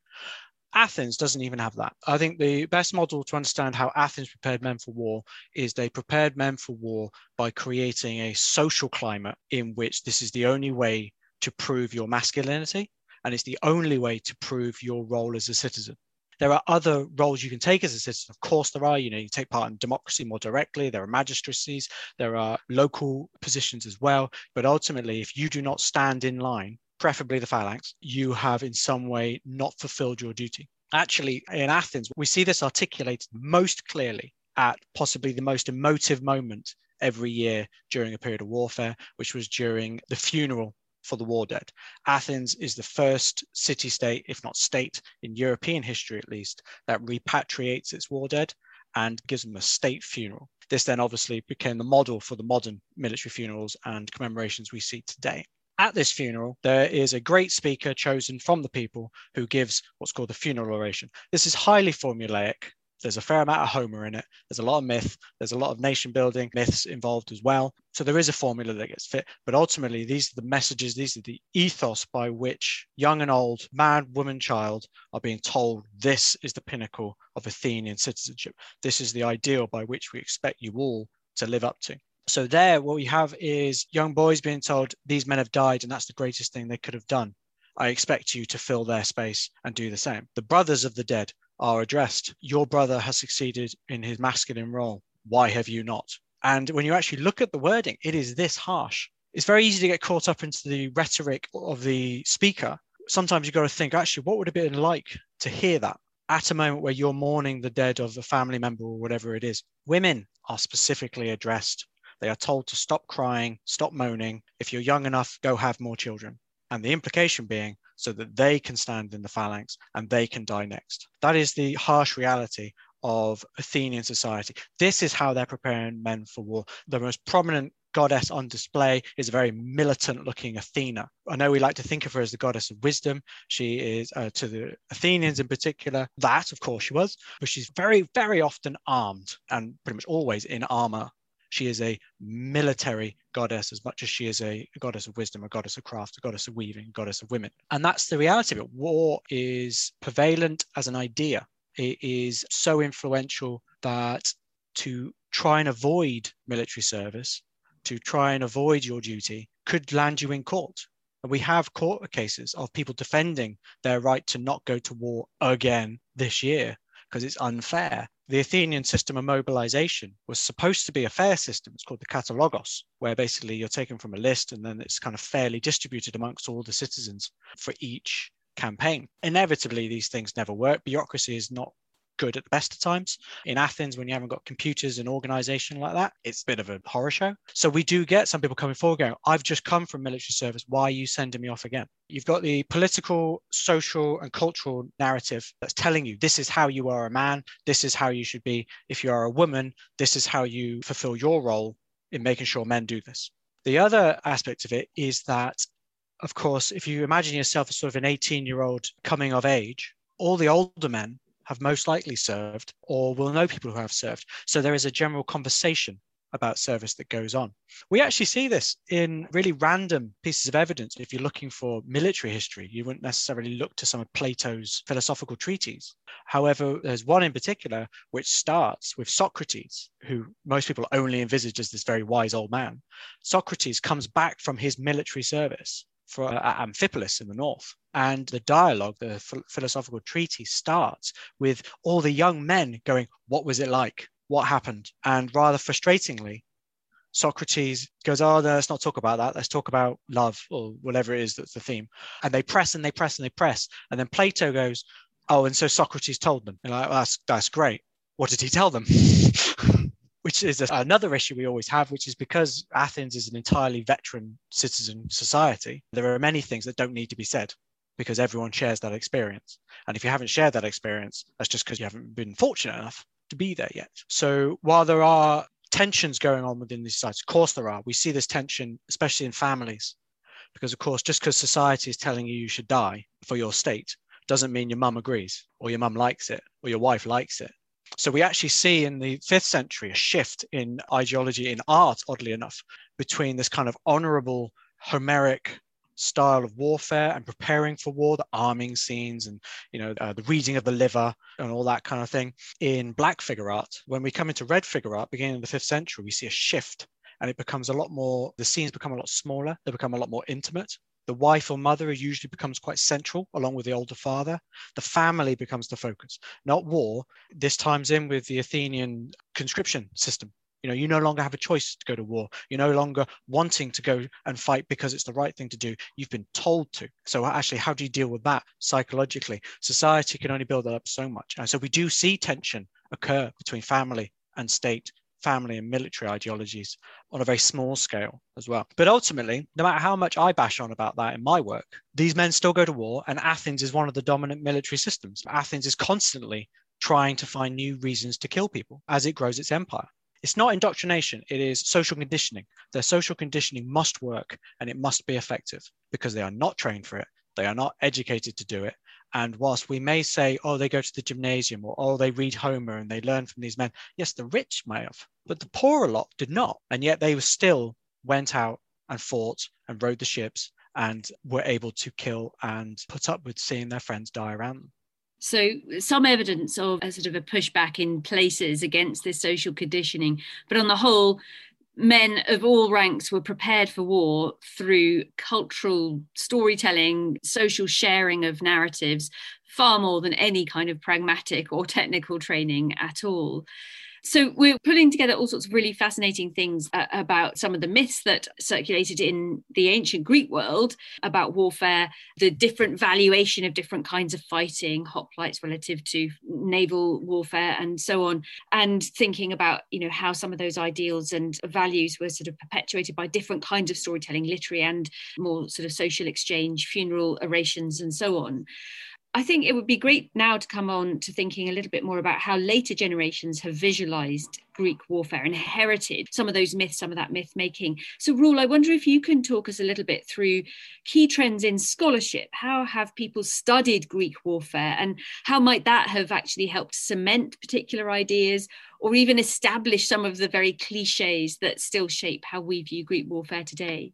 Athens doesn't even have that. I think the best model to understand how Athens prepared men for war is they prepared men for war by creating a social climate in which this is the only way to prove your masculinity and it's the only way to prove your role as a citizen. There are other roles you can take as a citizen. Of course, there are. You know, you take part in democracy more directly. There are magistracies. There are local positions as well. But ultimately, if you do not stand in line, preferably the phalanx, you have in some way not fulfilled your duty. Actually, in Athens, we see this articulated most clearly at possibly the most emotive moment every year during a period of warfare, which was during the funeral for the war dead. Athens is the first city state, if not state, in European history at least, that repatriates its war dead and gives them a state funeral. This then obviously became the model for the modern military funerals and commemorations we see today. At this funeral, there is a great speaker chosen from the people who gives what's called the funeral oration. This is highly formulaic, there's a fair amount of Homer in it. There's a lot of myth. There's a lot of nation building myths involved as well. So there is a formula that gets fit. But ultimately, these are the messages, these are the ethos by which young and old, man, woman, child are being told this is the pinnacle of Athenian citizenship. This is the ideal by which we expect you all to live up to. So there, what we have is young boys being told these men have died, and that's the greatest thing they could have done. I expect you to fill their space and do the same. The brothers of the dead are addressed. Your brother has succeeded in his masculine role. Why have you not? And when you actually look at the wording, it is this harsh. It's very easy to get caught up into the rhetoric of the speaker. Sometimes you've got to think, actually, what would it be like to hear that at a moment where you're mourning the dead of a family member or whatever it is? Women are specifically addressed. They are told to stop crying, stop moaning. If you're young enough, go have more children. And the implication being so that they can stand in the phalanx and they can die next. That is the harsh reality of Athenian society. This is how they're preparing men for war. The most prominent goddess on display is a very militant looking Athena. I know we like to think of her as the goddess of wisdom. She is, uh, to the Athenians in particular, that of course she was, but she's very, very often armed and pretty much always in armor she is a military goddess as much as she is a, goddess of wisdom, a goddess of craft, a goddess of weaving, a goddess of women. And that's the reality of it. War is prevalent as an idea. It is so influential that to try and avoid military service, to try and avoid your duty, could land you in court. And we have court cases of people defending their right to not go to war again this year because it's unfair the Athenian system of mobilization was supposed to be a fair system. It's called the katalogos, where basically you're taken from a list and then it's kind of fairly distributed amongst all the citizens for each campaign. Inevitably, these things never work. Bureaucracy is not at the best of times. In Athens, when you haven't got computers and organization like that, it's a bit of a horror show. So we do get some people coming forward going, I've just come from military service. Why are you sending me off again? You've got the political, social, and cultural narrative that's telling you this is how you are a man, this is how you should be. If you are a woman, this is how you fulfill your role in making sure men do this. The other aspect of it is that, of course, if you imagine yourself as sort of an 18 year old coming of age, all the older men have most likely served or will know people who have served. So there is a general conversation about service that goes on. We actually see this in really random pieces of evidence. If you're looking for military history, you wouldn't necessarily look to some of Plato's philosophical treatises. However, there's one in particular which starts with Socrates, who most people only envisage as this very wise old man. Socrates comes back from his military service for uh, Amphipolis in the north. And the dialogue, the philosophical treatise starts with all the young men going, What was it like? what happened. And rather frustratingly, Socrates goes, Oh, no, let's not talk about that. Let's talk about love or whatever it is that's the theme. And they press and they press and they press. And then Plato goes, Oh, and so Socrates told them. And like, that's, that's great. What did he tell them? *laughs* which is another issue we always have, which is because Athens is an entirely veteran citizen society, there are many things that don't need to be said because everyone shares that experience. And if you haven't shared that experience, that's just because you haven't been fortunate enough to be there yet. So while there are tensions going on within these sites, of course there are. We see this tension, especially in families, because of course, just because society is telling you you should die for your state doesn't mean your mum agrees or your mum likes it or your wife likes it. So we actually see in the fifth century a shift in ideology in art, oddly enough, between this kind of honorable Homeric style of warfare and preparing for war, the arming scenes and you know uh, the reading of the liver and all that kind of thing. In black figure art, when we come into red figure art, beginning of the fifth century, we see a shift and it becomes a lot more. The scenes become a lot smaller. They become a lot more intimate. The wife or mother usually becomes quite central, along with the older father. The family becomes the focus, not war. This times in with the Athenian conscription system you know, you no longer have a choice to go to war. You're no longer wanting to go and fight because it's the right thing to do. You've been told to. So actually, how do you deal with that psychologically? Society can only build that up so much. And so we do see tension occur between family and state, family and military ideologies on a very small scale as well. But ultimately, no matter how much I bash on about that in my work, these men still go to war, and Athens is one of the dominant military systems. Athens is constantly trying to find new reasons to kill people as it grows its empire. It's not indoctrination, it is social conditioning. Their social conditioning must work and it must be effective because they are not trained for it. They are not educated to do it. And whilst we may say, oh, they go to the gymnasium or oh, they read Homer and they learn from these men, yes, the rich may have, but the poorer lot did not. And yet they still went out and fought and rode the ships and were able to kill and put up with seeing their friends die around them. So, some evidence of a sort of a pushback in places against this social conditioning, but on the whole, men of all ranks were prepared for war through cultural storytelling, social sharing of narratives, far more than any kind of pragmatic or technical training at all. So we're putting together all sorts of really fascinating things uh, about some of the myths that circulated in the ancient Greek world about warfare, the different valuation of different kinds of fighting, hoplites relative to naval warfare, and so on, and thinking about you know how some of those ideals and values were sort of perpetuated by different kinds of storytelling, literary and more sort of social exchange, funeral orations, and so on. I think it would be great now to come on to thinking a little bit more about how later generations have visualized Greek warfare, and inherited some of those myths, some of that myth making. So, Roel, I wonder if you can talk us a little bit through key trends in scholarship. How have people studied Greek warfare, and how might that have actually helped cement particular ideas or even establish some of the very cliches that still shape how we view Greek warfare today?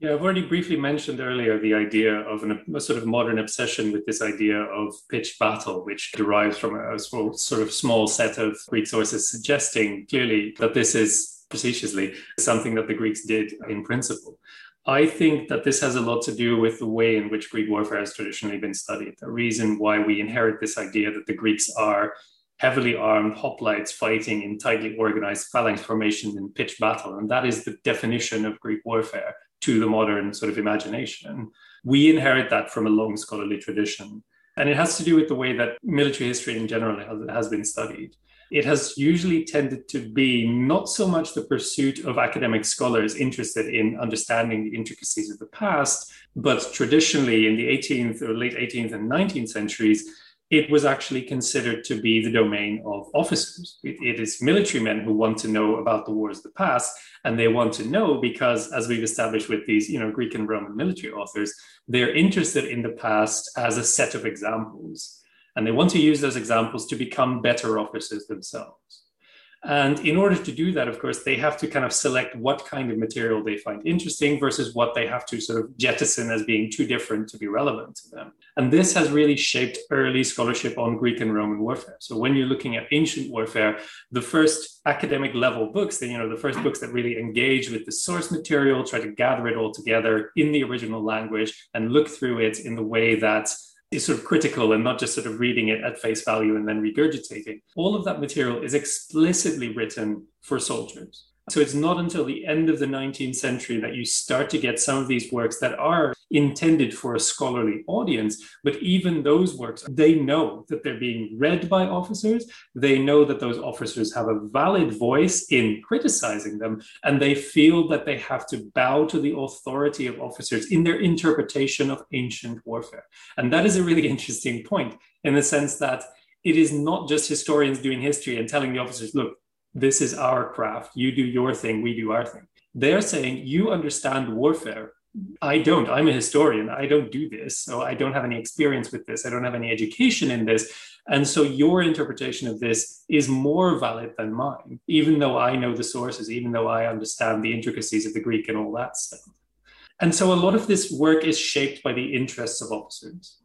Yeah, I've already briefly mentioned earlier the idea of an, a sort of modern obsession with this idea of pitched battle, which derives from a, a sort of small set of Greek sources suggesting clearly that this is facetiously something that the Greeks did in principle. I think that this has a lot to do with the way in which Greek warfare has traditionally been studied. The reason why we inherit this idea that the Greeks are heavily armed hoplites fighting in tightly organized phalanx formations in pitched battle. And that is the definition of Greek warfare to the modern sort of imagination. We inherit that from a long scholarly tradition. And it has to do with the way that military history in general has, has been studied. It has usually tended to be not so much the pursuit of academic scholars interested in understanding the intricacies of the past, but traditionally in the 18th or late 18th and 19th centuries, it was actually considered to be the domain of officers. It, it is military men who want to know about the wars of the past, and they want to know because, as we've established with these, you know, Greek and Roman military authors, they're interested in the past as a set of examples. And they want to use those examples to become better officers themselves. And in order to do that, of course, they have to kind of select what kind of material they find interesting versus what they have to sort of jettison as being too different to be relevant to them. And this has really shaped early scholarship on Greek and Roman warfare. So when you're looking at ancient warfare, the first academic level books, you know, the first books that really engage with the source material, try to gather it all together in the original language and look through it in the way that is sort of critical and not just sort of reading it at face value and then regurgitating. All of that material is explicitly written for soldiers. So it's not until the end of the 19th century that you start to get some of these works that are intended for a scholarly audience. But even those works, they know that they're being read by officers. They know that those officers have a valid voice in criticizing them. And they feel that they have to bow to the authority of officers in their interpretation of ancient warfare. And that is a really *laughs* interesting point in the sense that it is not just historians doing history and telling the officers, look, this is our craft. You do your thing, we do our thing. They're saying, you understand warfare. I don't. I'm a historian. I don't do this. So I don't have any experience with this. I don't have any education in this. And so your interpretation of this is more valid than mine, even though I know the sources, even though I understand the intricacies of the Greek and all that stuff. And so a lot of this work is shaped by the interests of officers.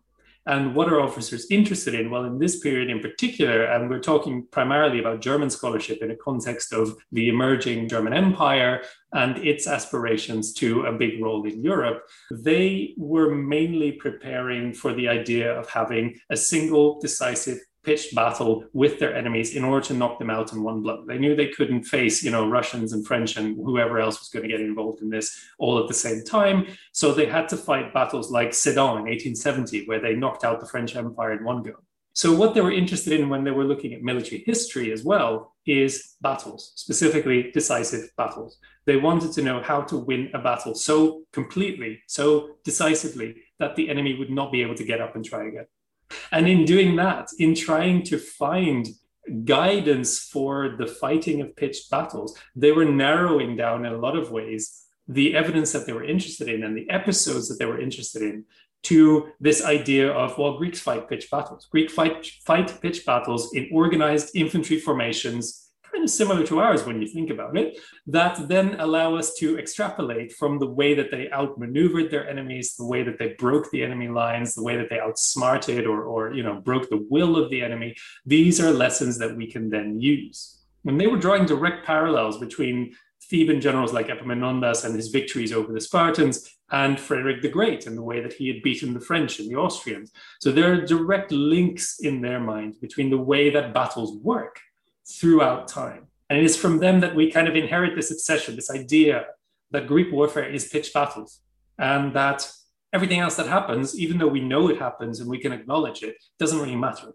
And what are officers interested in? Well, in this period in particular, and we're talking primarily about German scholarship in a context of the emerging German Empire and its aspirations to a big role in Europe, they were mainly preparing for the idea of having a single decisive pitched battle with their enemies in order to knock them out in one blow. They knew they couldn't face, you know, Russians and French and whoever else was going to get involved in this all at the same time. So they had to fight battles like Sedan in 1870, where they knocked out the French Empire in one go. So what they were interested in when they were looking at military history as well is battles, specifically decisive battles. They wanted to know how to win a battle so completely, so decisively that the enemy would not be able to get up and try again. And in doing that, in trying to find guidance for the fighting of pitched battles, they were narrowing down in a lot of ways the evidence that they were interested in and the episodes that they were interested in to this idea of well greeks fight pitched battles. Greek fight fight pitched battles in organized infantry formations kind of similar to ours when you think about it, that then allow us to extrapolate from the way that they outmaneuvered their enemies, the way that they broke the enemy lines, the way that they outsmarted or, or you know, broke the will of the enemy. These are lessons that we can then use. When they were drawing direct parallels between Theban generals like Epaminondas and his victories over the Spartans, and Frederick the Great and the way that he had beaten the French and the Austrians. So there are direct links in their mind between the way that battles work throughout time. And it is from them that we kind of inherit this obsession, this idea that Greek warfare is pitched battles and that everything else that happens, even though we know it happens and we can acknowledge it, doesn't really matter.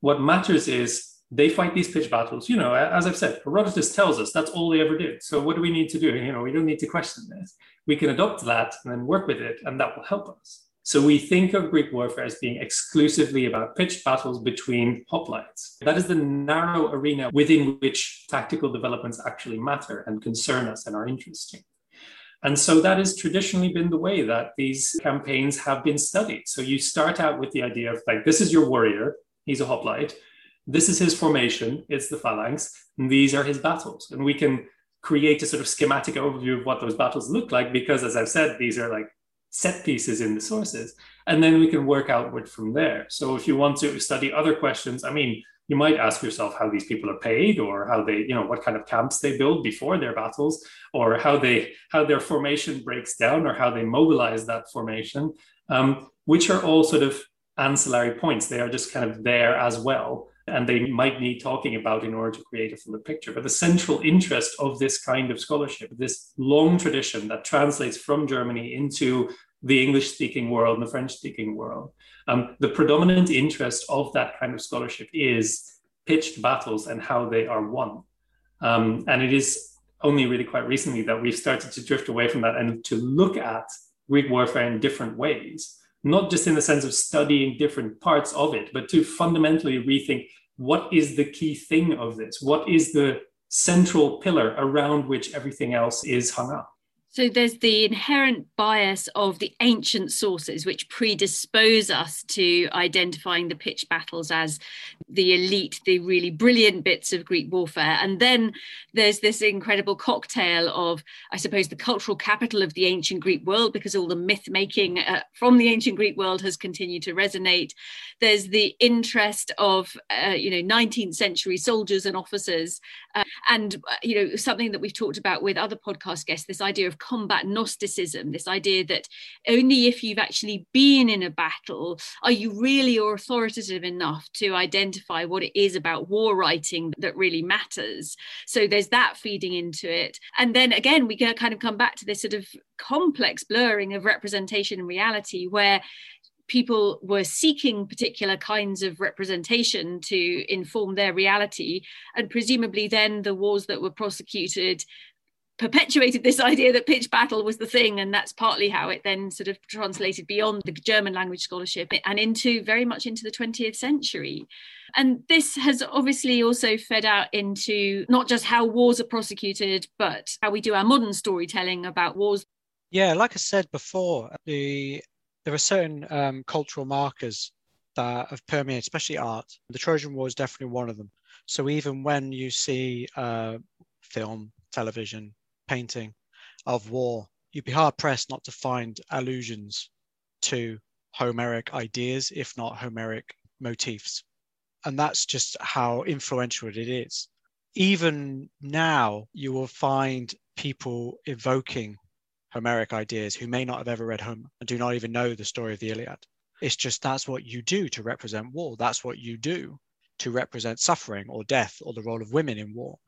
What matters is they fight these pitched battles. You know, as I've said, Herodotus tells us that's all they ever did. So what do we need to do? You know, we don't need to question this. We can adopt that and then work with it, and that will help us. So we think of Greek warfare as being exclusively about pitched battles between hoplites. That is the narrow arena within which tactical developments actually matter and concern us and are interesting. And so that has traditionally been the way that these campaigns have been studied. So you start out with the idea of like, this is your warrior, he's a hoplite. This is his formation, it's the phalanx, and these are his battles. And we can create a sort of schematic overview of what those battles look like because, as I've said, these are like set pieces in the sources. And then we can work outward from there. So if you want to study other questions, I mean, you might ask yourself how these people are paid or how they, you know, what kind of camps they build before their battles or how they, how their formation breaks down or how they mobilize that formation, um, which are all sort of ancillary points. They are just kind of there as well and they might need talking about in order to create a fuller picture. But the central interest of this kind of scholarship, this long tradition that translates from Germany into the English speaking world and the French speaking world, um, the predominant interest of that kind of scholarship is pitched battles and how they are won. Um, and it is only really quite recently that we've started to drift away from that and to look at Greek warfare in different ways not just in the sense of studying different parts of it, but to fundamentally rethink what is the key thing of this? What is the central pillar around which everything else is hung up? So there's the inherent bias of the ancient sources, which predispose us to identifying the pitched battles as the elite, the really brilliant bits of Greek warfare. And then there's this incredible cocktail of, I suppose, the cultural capital of the ancient Greek world, because all the myth making uh, from the ancient Greek world has continued to resonate. There's the interest of, uh, you know, 19th century soldiers and officers, uh, and uh, you know, something that we've talked about with other podcast guests, this idea of combat Gnosticism, this idea that only if you've actually been in a battle are you really authoritative enough to identify what it is about war writing that really matters. So there's that feeding into it. And then again, we kind of come back to this sort of complex blurring of representation and reality where people were seeking particular kinds of representation to inform their reality. And presumably then the wars that were prosecuted perpetuated this *laughs* idea that pitch battle was the thing. And that's partly how it then sort of translated beyond the german language scholarship and into very much into the 20th century. And this has obviously also fed out into not just how wars are prosecuted but how we do our modern storytelling about wars. Yeah like i said before the there are certain um, cultural markers that have permeated especially art the trojan war is definitely one of them so even when you see uh, film television painting of war, you'd be hard pressed not to find allusions to Homeric ideas, if not Homeric motifs. And that's just how influential it is. Even now, you will find people evoking Homeric ideas who may not have ever read Homer and do not even know the story of the Iliad. It's just that's what you do to represent war. That's what you do to represent suffering or death or the role of women in war.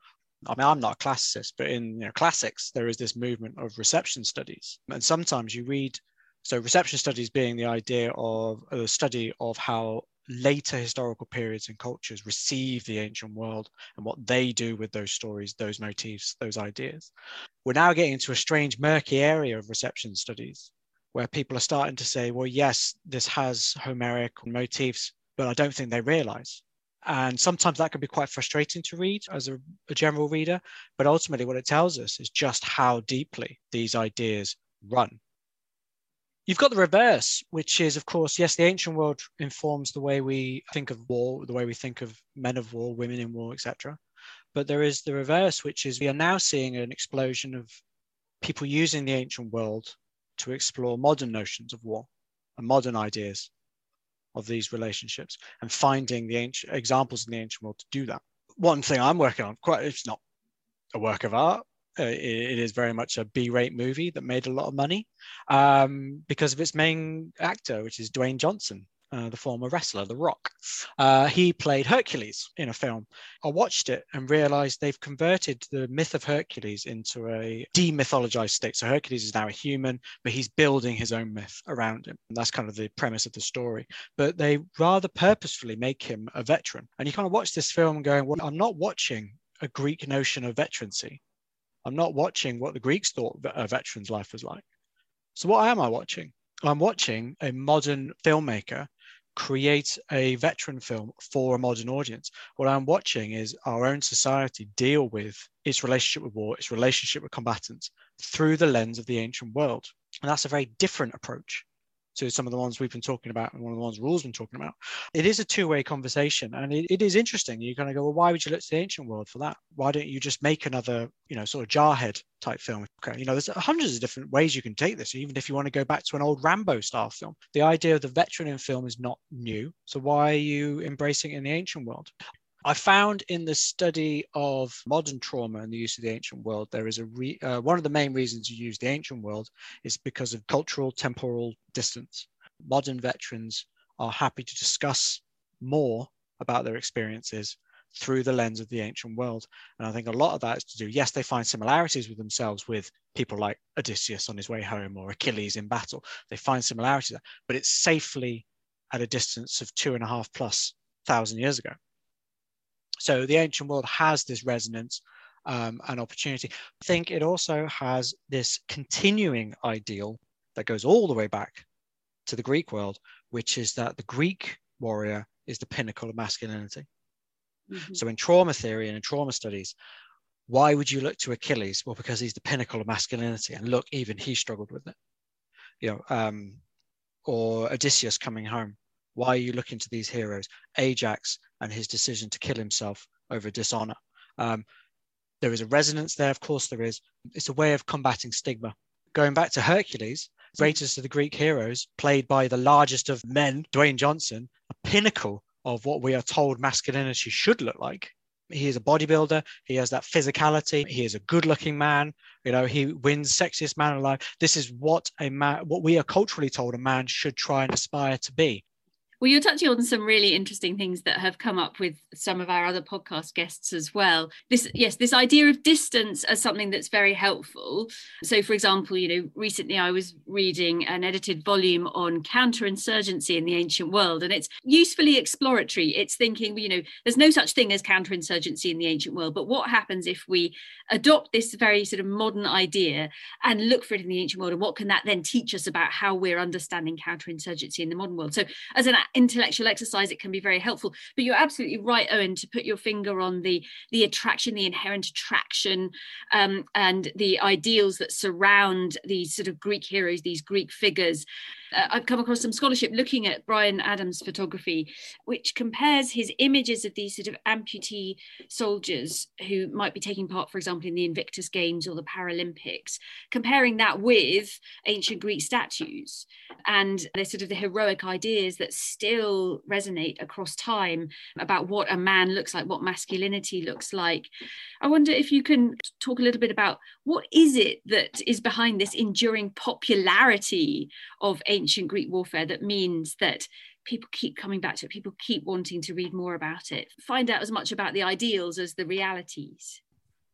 I mean, I'm not a classicist, but in you know, classics, there is this movement of reception studies. And sometimes you read, so reception studies being the idea of a study of how later historical periods and cultures receive the ancient world and what they do with those stories, those motifs, those ideas. We're now getting into a strange, murky area of reception studies where people are starting to say, well, yes, this has Homeric motifs, but I don't think they realize and sometimes that can be quite frustrating to read as a, a, general reader. But ultimately, what it tells us is just how deeply these ideas run. You've got the reverse, which is, of course, yes, the ancient world informs the way we think of war, the way we think of men of war, women in war, etc. But there is the reverse, which is we are now seeing an explosion of people using the ancient world to explore modern notions of war and modern ideas of these relationships and finding the ancient examples in the ancient world to do that. One thing I'm working on, quite it's not a work of art. Uh, it, is very much a B-rate movie that made a lot of money um, because of its main actor, which is Dwayne Johnson, uh, the former wrestler, The Rock. Uh, he played Hercules in a film. I watched it and realized they've converted the myth of Hercules into a demythologized state. So Hercules is now a human, but he's building his own myth around him. And that's kind of the premise of the story. But they rather purposefully make him a veteran. And you kind of watch this film going, well, I'm not watching a Greek notion of veterancy. I'm not watching what the Greeks thought a veteran's life was like. So what am I watching? I'm watching a modern filmmaker create a veteran film for a modern audience. What I'm watching is our own society deal with its relationship with war, its relationship with combatants through the lens of the ancient world. And that's a very different approach to some of the ones we've been talking about and one of the ones Roel's been talking about. It is a two-way conversation and it, it is interesting. You kind of go, well, why would you look to the ancient world for that? Why don't you just make another, you know, sort of jarhead type film? Okay, you know, there's hundreds of different ways you can take this, even if you want to go back to an old Rambo style film. The idea of the veteran in film is not new. So why are you embracing it in the ancient world? I found in the study of modern trauma and the use of the ancient world, there is a re, uh, one of the main reasons you use the ancient world is because of cultural temporal distance. Modern veterans are happy to discuss more about their experiences through the lens of the ancient world. And I think a lot of that is to do, yes, they find similarities with themselves with people like Odysseus on his way home or Achilles in battle. They find similarities, but it's safely at a distance of two and a half plus thousand years ago. So the ancient world has this resonance um, and opportunity. I think it also has this continuing ideal that goes all the way back to the Greek world, which is that the Greek warrior is the pinnacle of masculinity. Mm-hmm. So in trauma theory and in trauma studies, Why would you look to Achilles? Well, because he's the pinnacle of masculinity, and look, even he struggled with it. You know, um, or Odysseus coming home. Why are you looking to these heroes? Ajax and his decision to kill himself over dishonor. Um, there is a resonance there, of course, there is. It's a way of combating stigma. Going back to Hercules, greatest of the Greek heroes, played by the largest of men, Dwayne Johnson, a pinnacle of what we are told masculinity should look like. He is a bodybuilder. He has that physicality. He is a good-looking man. You know, he wins sexiest man alive. This is what a man, what we are culturally told a man should try and aspire to be. Well, you're touching on some really interesting things that have come up with some of our other podcast guests as well. This, yes, this idea of distance as something that's very helpful. So, for example, you know, recently I was reading an edited volume on counterinsurgency in the ancient world, and it's usefully exploratory. It's thinking, you know, there's no such thing as counterinsurgency in the ancient world, but what happens if we adopt this very sort of modern idea and look for it in the ancient world, and what can that then teach us about how we're understanding counterinsurgency in the modern world? So, as an intellectual exercise it can be very helpful. But you're absolutely right owen to put your finger on the the attraction the inherent attraction um, and the ideals that surround these sort of greek heroes these greek figures uh, I've come across some scholarship looking at Bryan Adams' photography, which compares his images of these sort of amputee soldiers who might be taking part, for example, in the Invictus Games or the Paralympics, comparing that with ancient Greek statues and the sort of the heroic ideas that still resonate across time about what a man looks like, what masculinity looks like. I wonder if you can talk a little bit about what is it that is behind this enduring popularity of ancient Greek warfare that means that people keep coming back to it, people keep wanting to read more about it, find out as much about the ideals as the realities?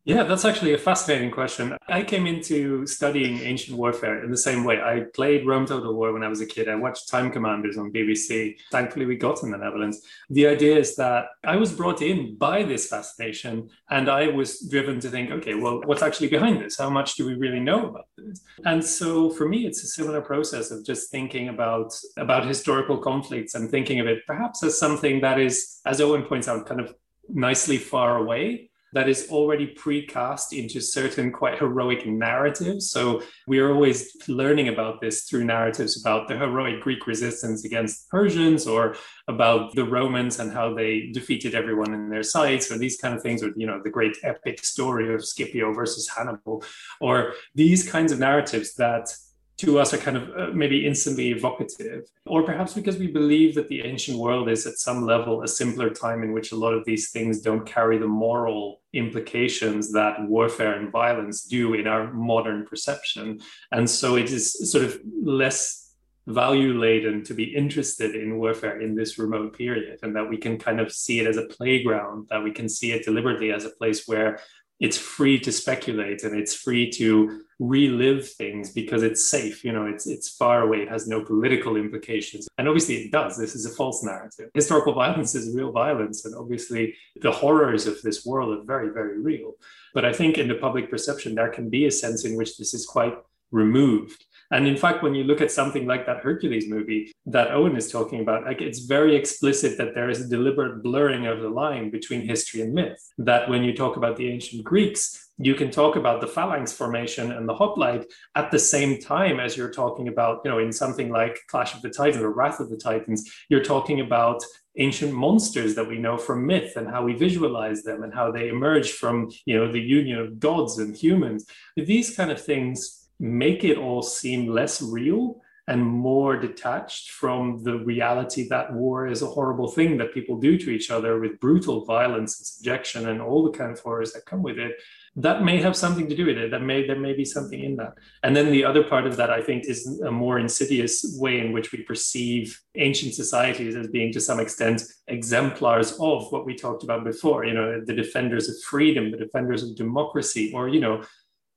Yeah, that's actually a fascinating question. I came into studying ancient warfare in the same way. I played Rome Total War when I was a kid. I watched Time Commanders on BBC. Thankfully, we got in the Netherlands. The idea is that I was brought in by this fascination and I was driven to think, okay, well, what's actually behind this? How much do we really know about this? And so for me, it's a similar process of just thinking about, about historical conflicts and thinking of it perhaps as something that is, as Owen points out, kind of nicely far away that is already precast into certain quite heroic narratives. So we are always learning about this through narratives about the heroic Greek resistance against Persians or about the Romans and how they defeated everyone in their sights or these kind of things, or you know, the great epic story of Scipio versus Hannibal, or these kinds of narratives that to us are kind of uh, maybe instantly evocative, or perhaps because we believe that the ancient world is at some level a simpler time in which a lot of these things don't carry the moral implications that warfare and violence do in our modern perception. And so it is sort of less value laden to be interested in warfare in this remote period, and that we can kind of see it as a playground, that we can see it deliberately as a place where it's free to speculate and it's free to relive things because it's safe you know it's it's far away it has no political implications. And obviously it does this is a false narrative. Historical violence is real violence and obviously the horrors of this world are very very real. But i think in the public perception there can be a sense in which this is quite removed and in fact, when you look at something like that Hercules movie that Owen is talking about, like it's very explicit that there is a deliberate blurring of the line between history and myth. That when you talk about the ancient Greeks, you can talk about the phalanx formation and the hoplite at the same time as you're talking about, you know, in something like Clash of the Titans or Wrath of the Titans, you're talking about ancient monsters that we know from myth and how we visualize them and how they emerge from, you know, the union of gods and humans. These kind of things make it all seem less real and more detached from the reality that war is a horrible thing that people do to each other with brutal violence and subjection and all the kind of horrors that come with it that may have something to do with it. That may there may be something in that. And then the other part of that i think is a more insidious way in which we perceive ancient societies as being to some extent exemplars of what we talked about before you know the defenders of freedom the defenders of democracy or you know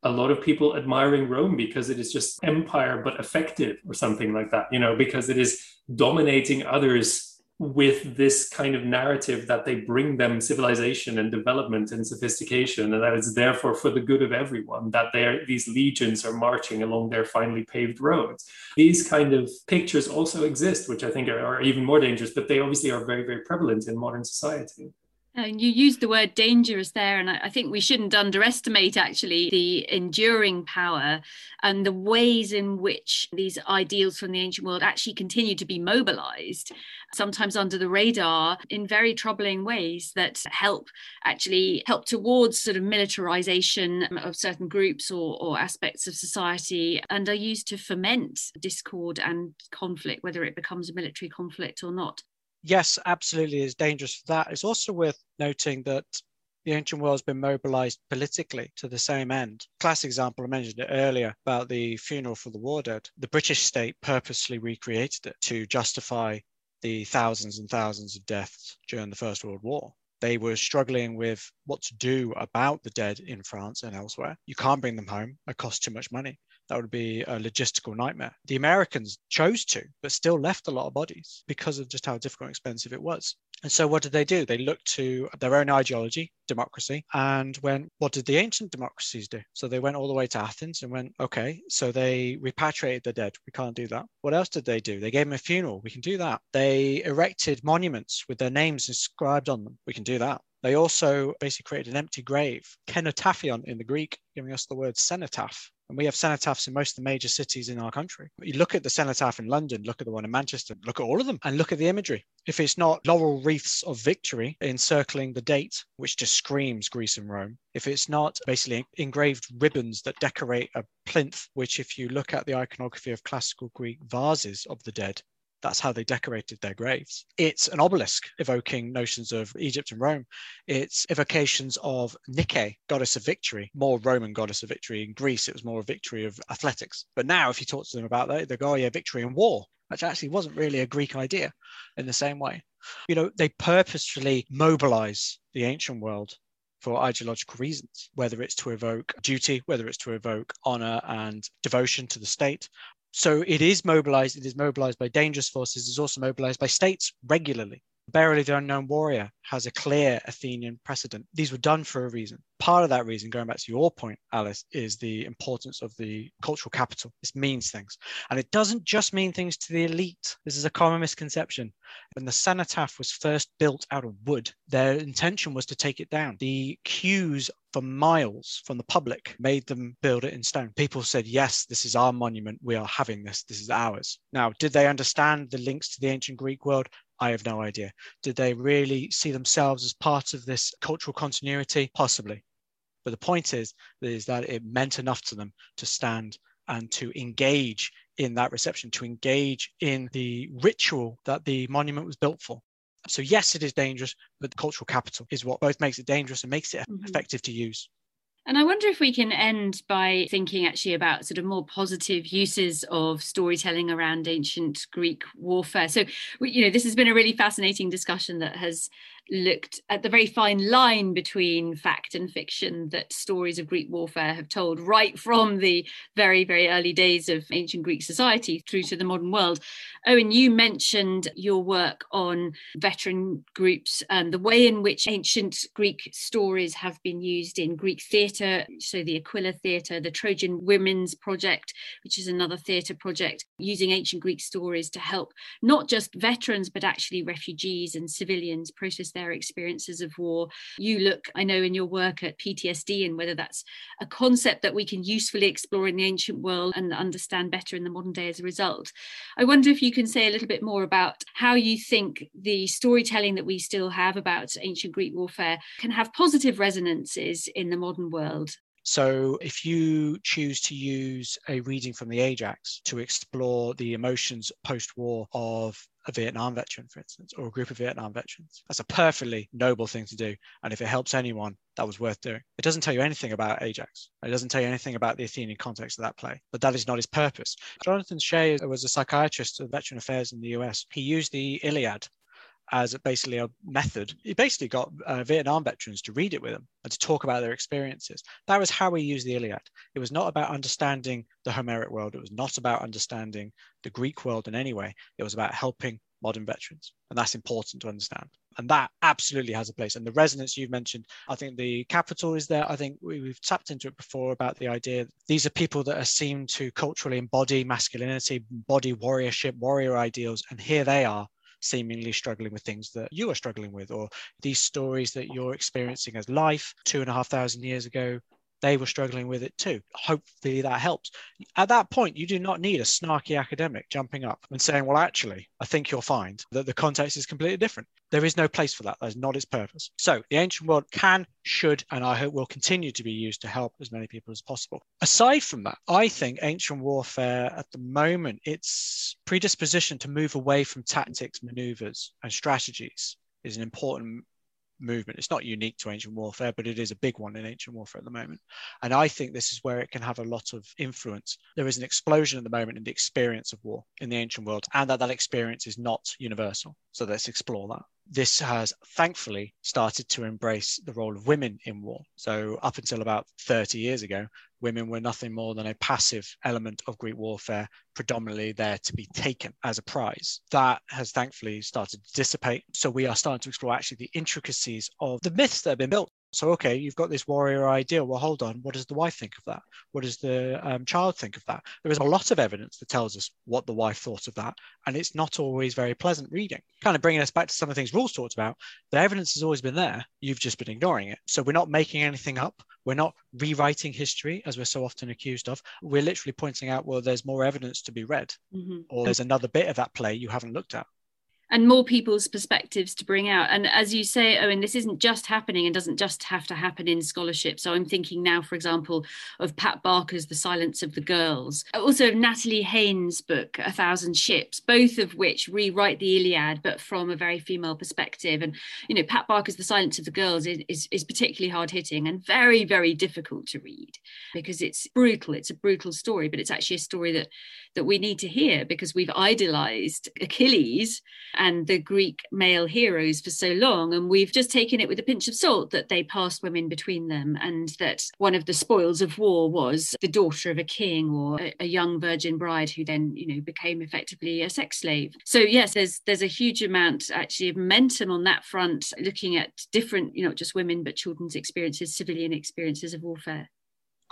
a lot of people admiring Rome because it is just empire but effective or something like that, you know, because it is dominating others with this kind of narrative that they bring them civilization and development and sophistication and that it's therefore for the good of everyone that these legions are marching along their finely paved roads. These kind of pictures also exist which i think are, are even more dangerous but they obviously are very very prevalent in modern society And you used the word dangerous there, and I think we shouldn't underestimate actually the enduring power and the ways in which these ideals from the ancient world actually continue to be mobilized, sometimes under the radar in very troubling ways that help actually help towards sort of militarization of certain groups or, or aspects of society and are used to foment discord and conflict, whether it becomes a military conflict or not yes, absolutely is dangerous for that. It's also worth noting that the ancient world has been mobilized politically to the same end. Classic example, I mentioned it earlier about the funeral for the war dead. The British state purposely recreated it to justify the thousands and thousands of deaths during the First World War. They were struggling with what to do about the dead in France and elsewhere. You can't bring them home, it costs too much money that would be a logistical nightmare. The Americans chose to, but still left a lot of bodies because of just how difficult and expensive it was. And so what did they do? They looked to their own ideology, democracy, and went, what did the ancient democracies do? So they went all the way to Athens and went, okay, so they repatriated the dead. We can't do that. What else did they do? They gave them a funeral. We can do that. They erected monuments with their names inscribed on them. We can do that. They also basically created an empty grave, kenotaphion in the Greek, giving us the word cenotaph. And we have cenotaphs in most of the major cities in our country. You look at the cenotaph in London, look at the one in Manchester, look at all of them and look at the imagery. If it's not laurel wreaths of victory encircling the date, which just screams Greece and Rome, if it's not basically engraved ribbons that decorate a plinth, which, if you look at the iconography of classical Greek vases of the dead, that's how they decorated their graves. It's an obelisk evoking notions of Egypt and Rome. It's evocations of Nike, goddess of victory, more Roman goddess of victory. In Greece, it was more a victory of athletics. But now, if you talk to them about that, they go, oh, yeah, victory in war, which actually wasn't really a Greek idea in the same way. You know, they purposefully mobilize the ancient world for ideological reasons, whether it's to evoke duty, whether it's to evoke honor and devotion to the state, so it is mobilized. It is mobilized by dangerous forces. It's also mobilized by states regularly. Of the Unknown Warrior has a clear Athenian precedent. These were done for a reason. Part of that reason, going back to your point, Alice, is the importance of the cultural capital. This means things. And it doesn't just mean things to the elite. This is a common misconception. When the cenotaph was first built out of wood, their intention was to take it down. The queues for miles from the public made them build it in stone. People said, Yes, this is our monument. We are having this. This is ours. Now, did they understand the links to the ancient Greek world? I have no idea. Did they really see themselves as part of this cultural continuity? Possibly. But the point is, is that it meant enough to them to stand and to engage in that reception, to engage in the ritual that the monument was built for. So, yes, it is dangerous, but the cultural capital is what both makes it dangerous and makes it mm-hmm. effective to use. And I wonder if we can end by thinking actually about sort of more positive uses of storytelling around ancient Greek warfare. So, you know, this has been a really fascinating discussion that has looked at the very fine line between fact and fiction that stories of Greek warfare have told right from the very, very early days of ancient Greek society through to the modern world. Owen, you mentioned your work on veteran groups and the way in which ancient Greek stories have been used in Greek theatre. So, the Aquila Theatre, the Trojan Women's Project, which is another theatre project using ancient Greek stories to help not just veterans, but actually refugees and civilians process their experiences of war. You look, I know, in your work at PTSD and whether that's a concept that we can usefully explore in the ancient world and understand better in the modern day as a result. I wonder if you can say a little bit more about how you think the storytelling that we still have about ancient Greek warfare can have positive resonances in the modern world. So, if you choose to use a reading from the Ajax to explore the emotions post war of a Vietnam veteran, for instance, or a group of Vietnam veterans, that's a perfectly noble thing to do. And if it helps anyone, that was worth doing. It doesn't tell you anything about Ajax. It doesn't tell you anything about the Athenian context of that play, but that is not his purpose. Jonathan Shay was a psychiatrist of veteran affairs in the US. He used the Iliad as basically a method. He basically got uh, Vietnam veterans to read it with him and to talk about their experiences. That was how he used the Iliad. It was not about understanding the Homeric world. It was not about understanding the Greek world in any way. It was about helping modern veterans. And that's important to understand. And that absolutely has a place. And the resonance you've mentioned, I think the capital is there. I think we, have tapped into it before about the idea these are people that are seen to culturally embody masculinity, embody warriorship, warrior ideals. And here they are seemingly struggling with things that you are struggling with, or these stories that you're experiencing as life two and a half thousand years ago they were struggling with it too. Hopefully that helps. At that point, you do not need a snarky academic jumping up and saying, Well, actually, I think you'll find that the context is completely different. There is no place for that. That is not its purpose. So the ancient world can, should, and I hope will continue to be used to help as many people as possible. Aside from that, I think ancient warfare at the moment, its predisposition to move away from tactics, maneuvers, and strategies is an important movement. It's not unique to ancient warfare, but it is a big one in ancient warfare at the moment. And I think this is where it can have a lot of influence. There is an explosion at the moment in the experience of war in the ancient world, and that that experience is not universal. So let's explore that. This has thankfully started to embrace the role of women in war. So, up until about 30 years ago, women were nothing more than a passive element of Greek warfare, predominantly there to be taken as a prize. That has thankfully started to dissipate. So, we are starting to explore actually the intricacies of the myths that have been built so, okay, you've got this warrior ideal. Well, hold on. What does the wife think of that? What does the um, child think of that? There is a lot of evidence that tells us what the wife thought of that. And it's not always very pleasant reading. Kind of bringing us back to some of the things Roel's talked about. The evidence has always been there. You've just been ignoring it. So, we're not making anything up. We're not rewriting history, as we're so often accused of. We're literally pointing out, well, there's more evidence to be read, mm-hmm. or there's another bit of that play you haven't looked at and more people's perspectives to bring out. And as you say, Owen, this isn't just happening and doesn't just have to happen in scholarship. So I'm thinking now, for example, of Pat Barker's The Silence of the Girls, also of Natalie Haynes' book, A Thousand Ships, both of which rewrite the Iliad, but from a very female perspective. And, you know, Pat Barker's The Silence of the Girls is, is, is particularly hard hitting and very, very difficult to read because it's brutal. It's a brutal story, but it's actually a story that that we need to hear because we've idolized Achilles and the Greek male heroes for so long. And we've just taken it with a pinch of salt that they passed women between them and that one of the spoils of war was the daughter of a king or a, a young virgin bride who then, you know, became effectively a sex slave. So yes, there's there's a huge amount actually of momentum on that front, looking at different, you know, not just women, but children's experiences, civilian experiences of warfare.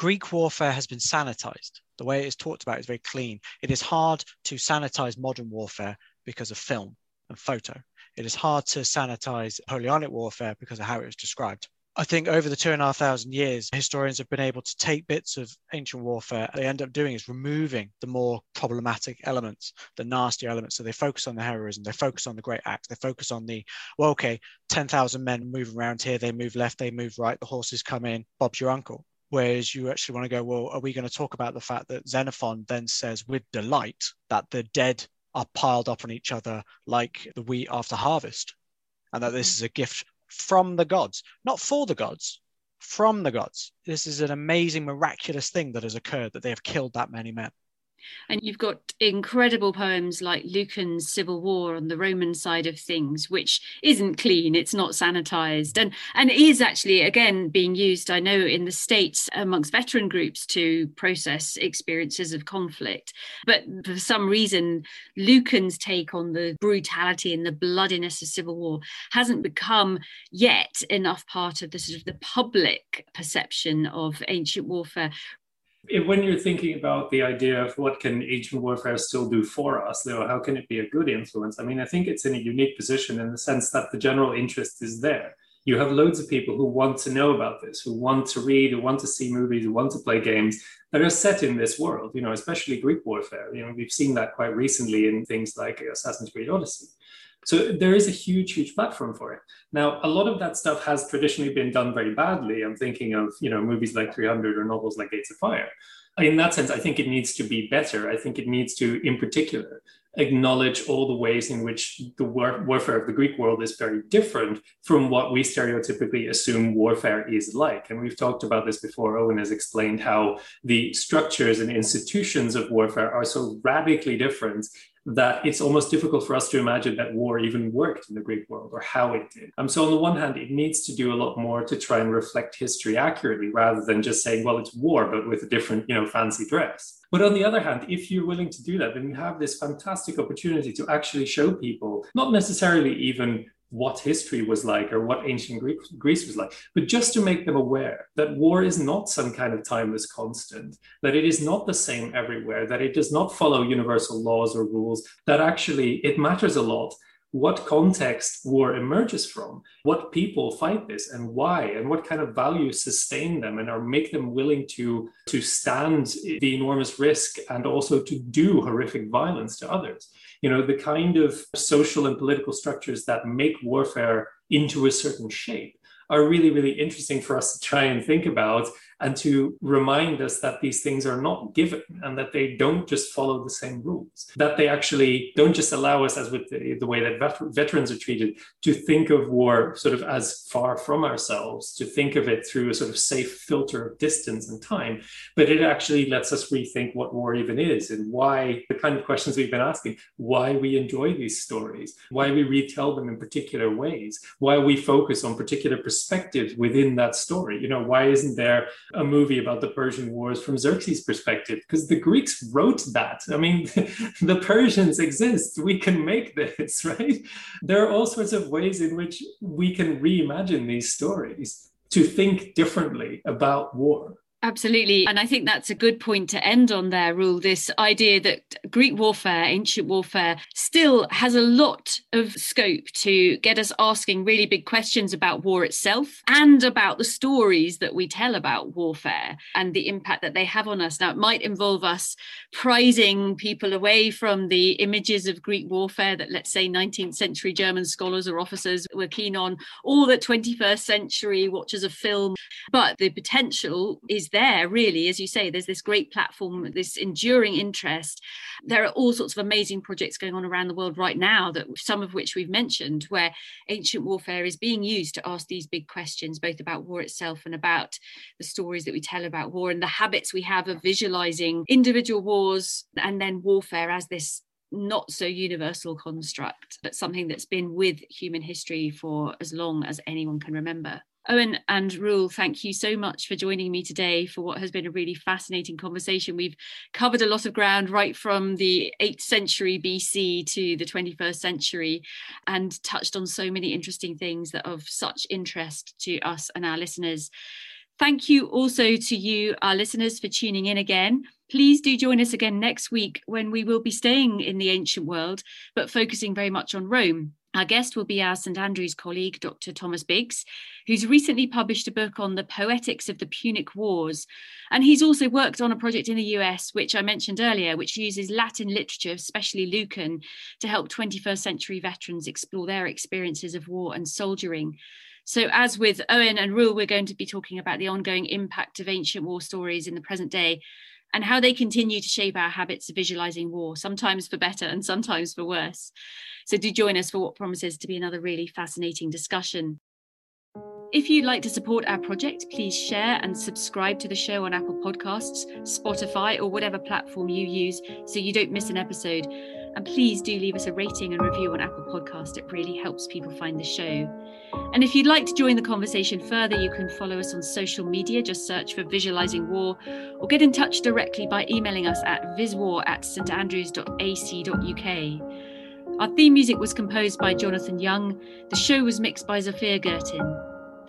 Greek warfare has been sanitized. The way it is talked about is very clean. It is hard to sanitize modern warfare because of film and photo. It is hard to sanitize Napoleonic warfare because of how it was described. I think over the two and a half thousand years, historians have been able to take bits of ancient warfare. They end up doing is removing the more problematic elements, the nasty elements. So they focus on the heroism, they focus on the great acts, they focus on the, well, okay, 10,000 men move around here, they move left, they move right, the horses come in, Bob's your uncle. Whereas you actually want to go, well, are we going to talk about the fact that Xenophon then says with delight that the dead are piled up on each other like the wheat after harvest, and that this mm-hmm. is a gift from the gods, not for the gods, from the gods. This is an amazing, miraculous thing that has occurred that they have killed that many men. And you've got incredible poems like Lucan's Civil War on the Roman side of things, which isn't clean, it's not sanitized, and, and is actually, again, being used, I know, in the States amongst veteran groups to process experiences of conflict. But for some reason, Lucan's take on the brutality and the bloodiness of civil war hasn't become yet enough part of the sort of the public perception of ancient warfare when you're thinking about the idea of what can ancient warfare still do for us, though, how can it be a good influence? I mean, I think it's in a unique position in the sense that the general interest is there. You have loads of people who want to know about this, who want to read, who want to see movies, who want to play games that are set in this world, you know, especially Greek warfare. You know, we've seen that quite recently in things like Assassin's Creed Odyssey. So there is a huge, huge platform for it. Now, a lot of that stuff has traditionally been done very badly. I'm thinking of, you know, movies like 300 or novels like Gates of Fire. In that sense, I think it needs to be better. I think it needs to, in particular, acknowledge all the ways in which the war- warfare of the Greek world is very different from what we stereotypically assume warfare is like. And we've talked about this before. Owen has explained how the structures and institutions of warfare are so radically different that it's almost difficult for us to imagine that war even worked in the Greek world or how it did. Um, so, on the one hand, it needs to do a lot more to try and reflect history accurately rather than just saying, well, it's war, but with a different, you know, fancy dress. But on the other hand, if you're willing to do that, then you have this fantastic opportunity to actually show people, not necessarily even what history was like or what ancient Greece was like, but just to make them aware that war is not some kind of timeless constant, that it is not the same everywhere, that it does not follow universal laws or rules, that actually it matters a lot what context war emerges from, what people fight this and why, and what kind of values sustain them and are make them willing to, to stand the enormous risk and also to do horrific violence to others. You know, the kind of social and political structures that make warfare into a certain shape are really, really interesting for us to try and think about and to remind us that these things are not given and that they don't just follow the same rules, that they actually don't just allow us, as with the, the way that vet- veterans are treated, to think of war sort of as far from ourselves, to think of it through a sort of safe filter of distance and time, but it actually lets us rethink what war even is and why the kind of questions we've been asking, why we enjoy these stories, why we retell them in particular ways, why we focus on particular perspectives within that story. You know, why isn't there a movie about the Persian Wars from Xerxes' perspective because the Greeks wrote that. I mean, *laughs* the Persians exist. We can make this, *laughs* right? There are all sorts of ways in which we can reimagine these stories to think differently about war. Absolutely. And I think that's a good point to end on there, Roel. This idea that Greek warfare, ancient warfare, still has a lot of scope to get us asking really big questions about war itself and about the stories that we tell about warfare and the impact that they have on us. Now, it might involve us prizing people away from the images of Greek warfare that, let's say, 19th century German scholars or officers were keen on, or that 21st century watchers of film. But the potential is there really as you say there's this great platform this enduring interest there are all sorts of amazing projects going on around the world right now that some of which we've mentioned where ancient warfare is being used to ask these big questions both about war itself and about the stories that we tell about war and the habits we have of visualizing individual wars and then warfare as this not so universal construct, but something that's been with human history for as long as anyone can remember. Owen and Roel, thank you so much for joining me today for what has been a really fascinating conversation. We've covered a lot of ground right from the 8th century BC to the 21st century and touched on so many interesting things that are of such interest to us and our listeners. Thank you also to you, our listeners, for tuning in again. Please do join us again next week when we will be staying in the ancient world, but focusing very much on Rome. Our guest will be our St Andrews colleague, Dr. Thomas Biggs, who's recently published a book on the poetics of the Punic Wars. And he's also worked on a project in the US, which I mentioned earlier, which uses Latin literature, especially Lucan, to help 21st century veterans explore their experiences of war and soldiering. So, as with Owen and Roel, we're going to be talking about the ongoing impact of ancient war stories in the present day and how they continue to shape our habits of visualizing war, sometimes for better and sometimes for worse. So do join us for what promises to be another really fascinating discussion. If you'd like to support our project, please share and subscribe to the show on Apple Podcasts, Spotify, or whatever platform you use so you don't miss an episode. And please do leave us a rating and review on Apple Podcast. It really helps people find the show. And if you'd like to join the conversation further, you can follow us on social media. Just search for Visualizing War or get in touch directly by emailing us at viswar at standrews.ac.uk. Our theme music was composed by Jonathan Young. The show was mixed by Zafir Gertin.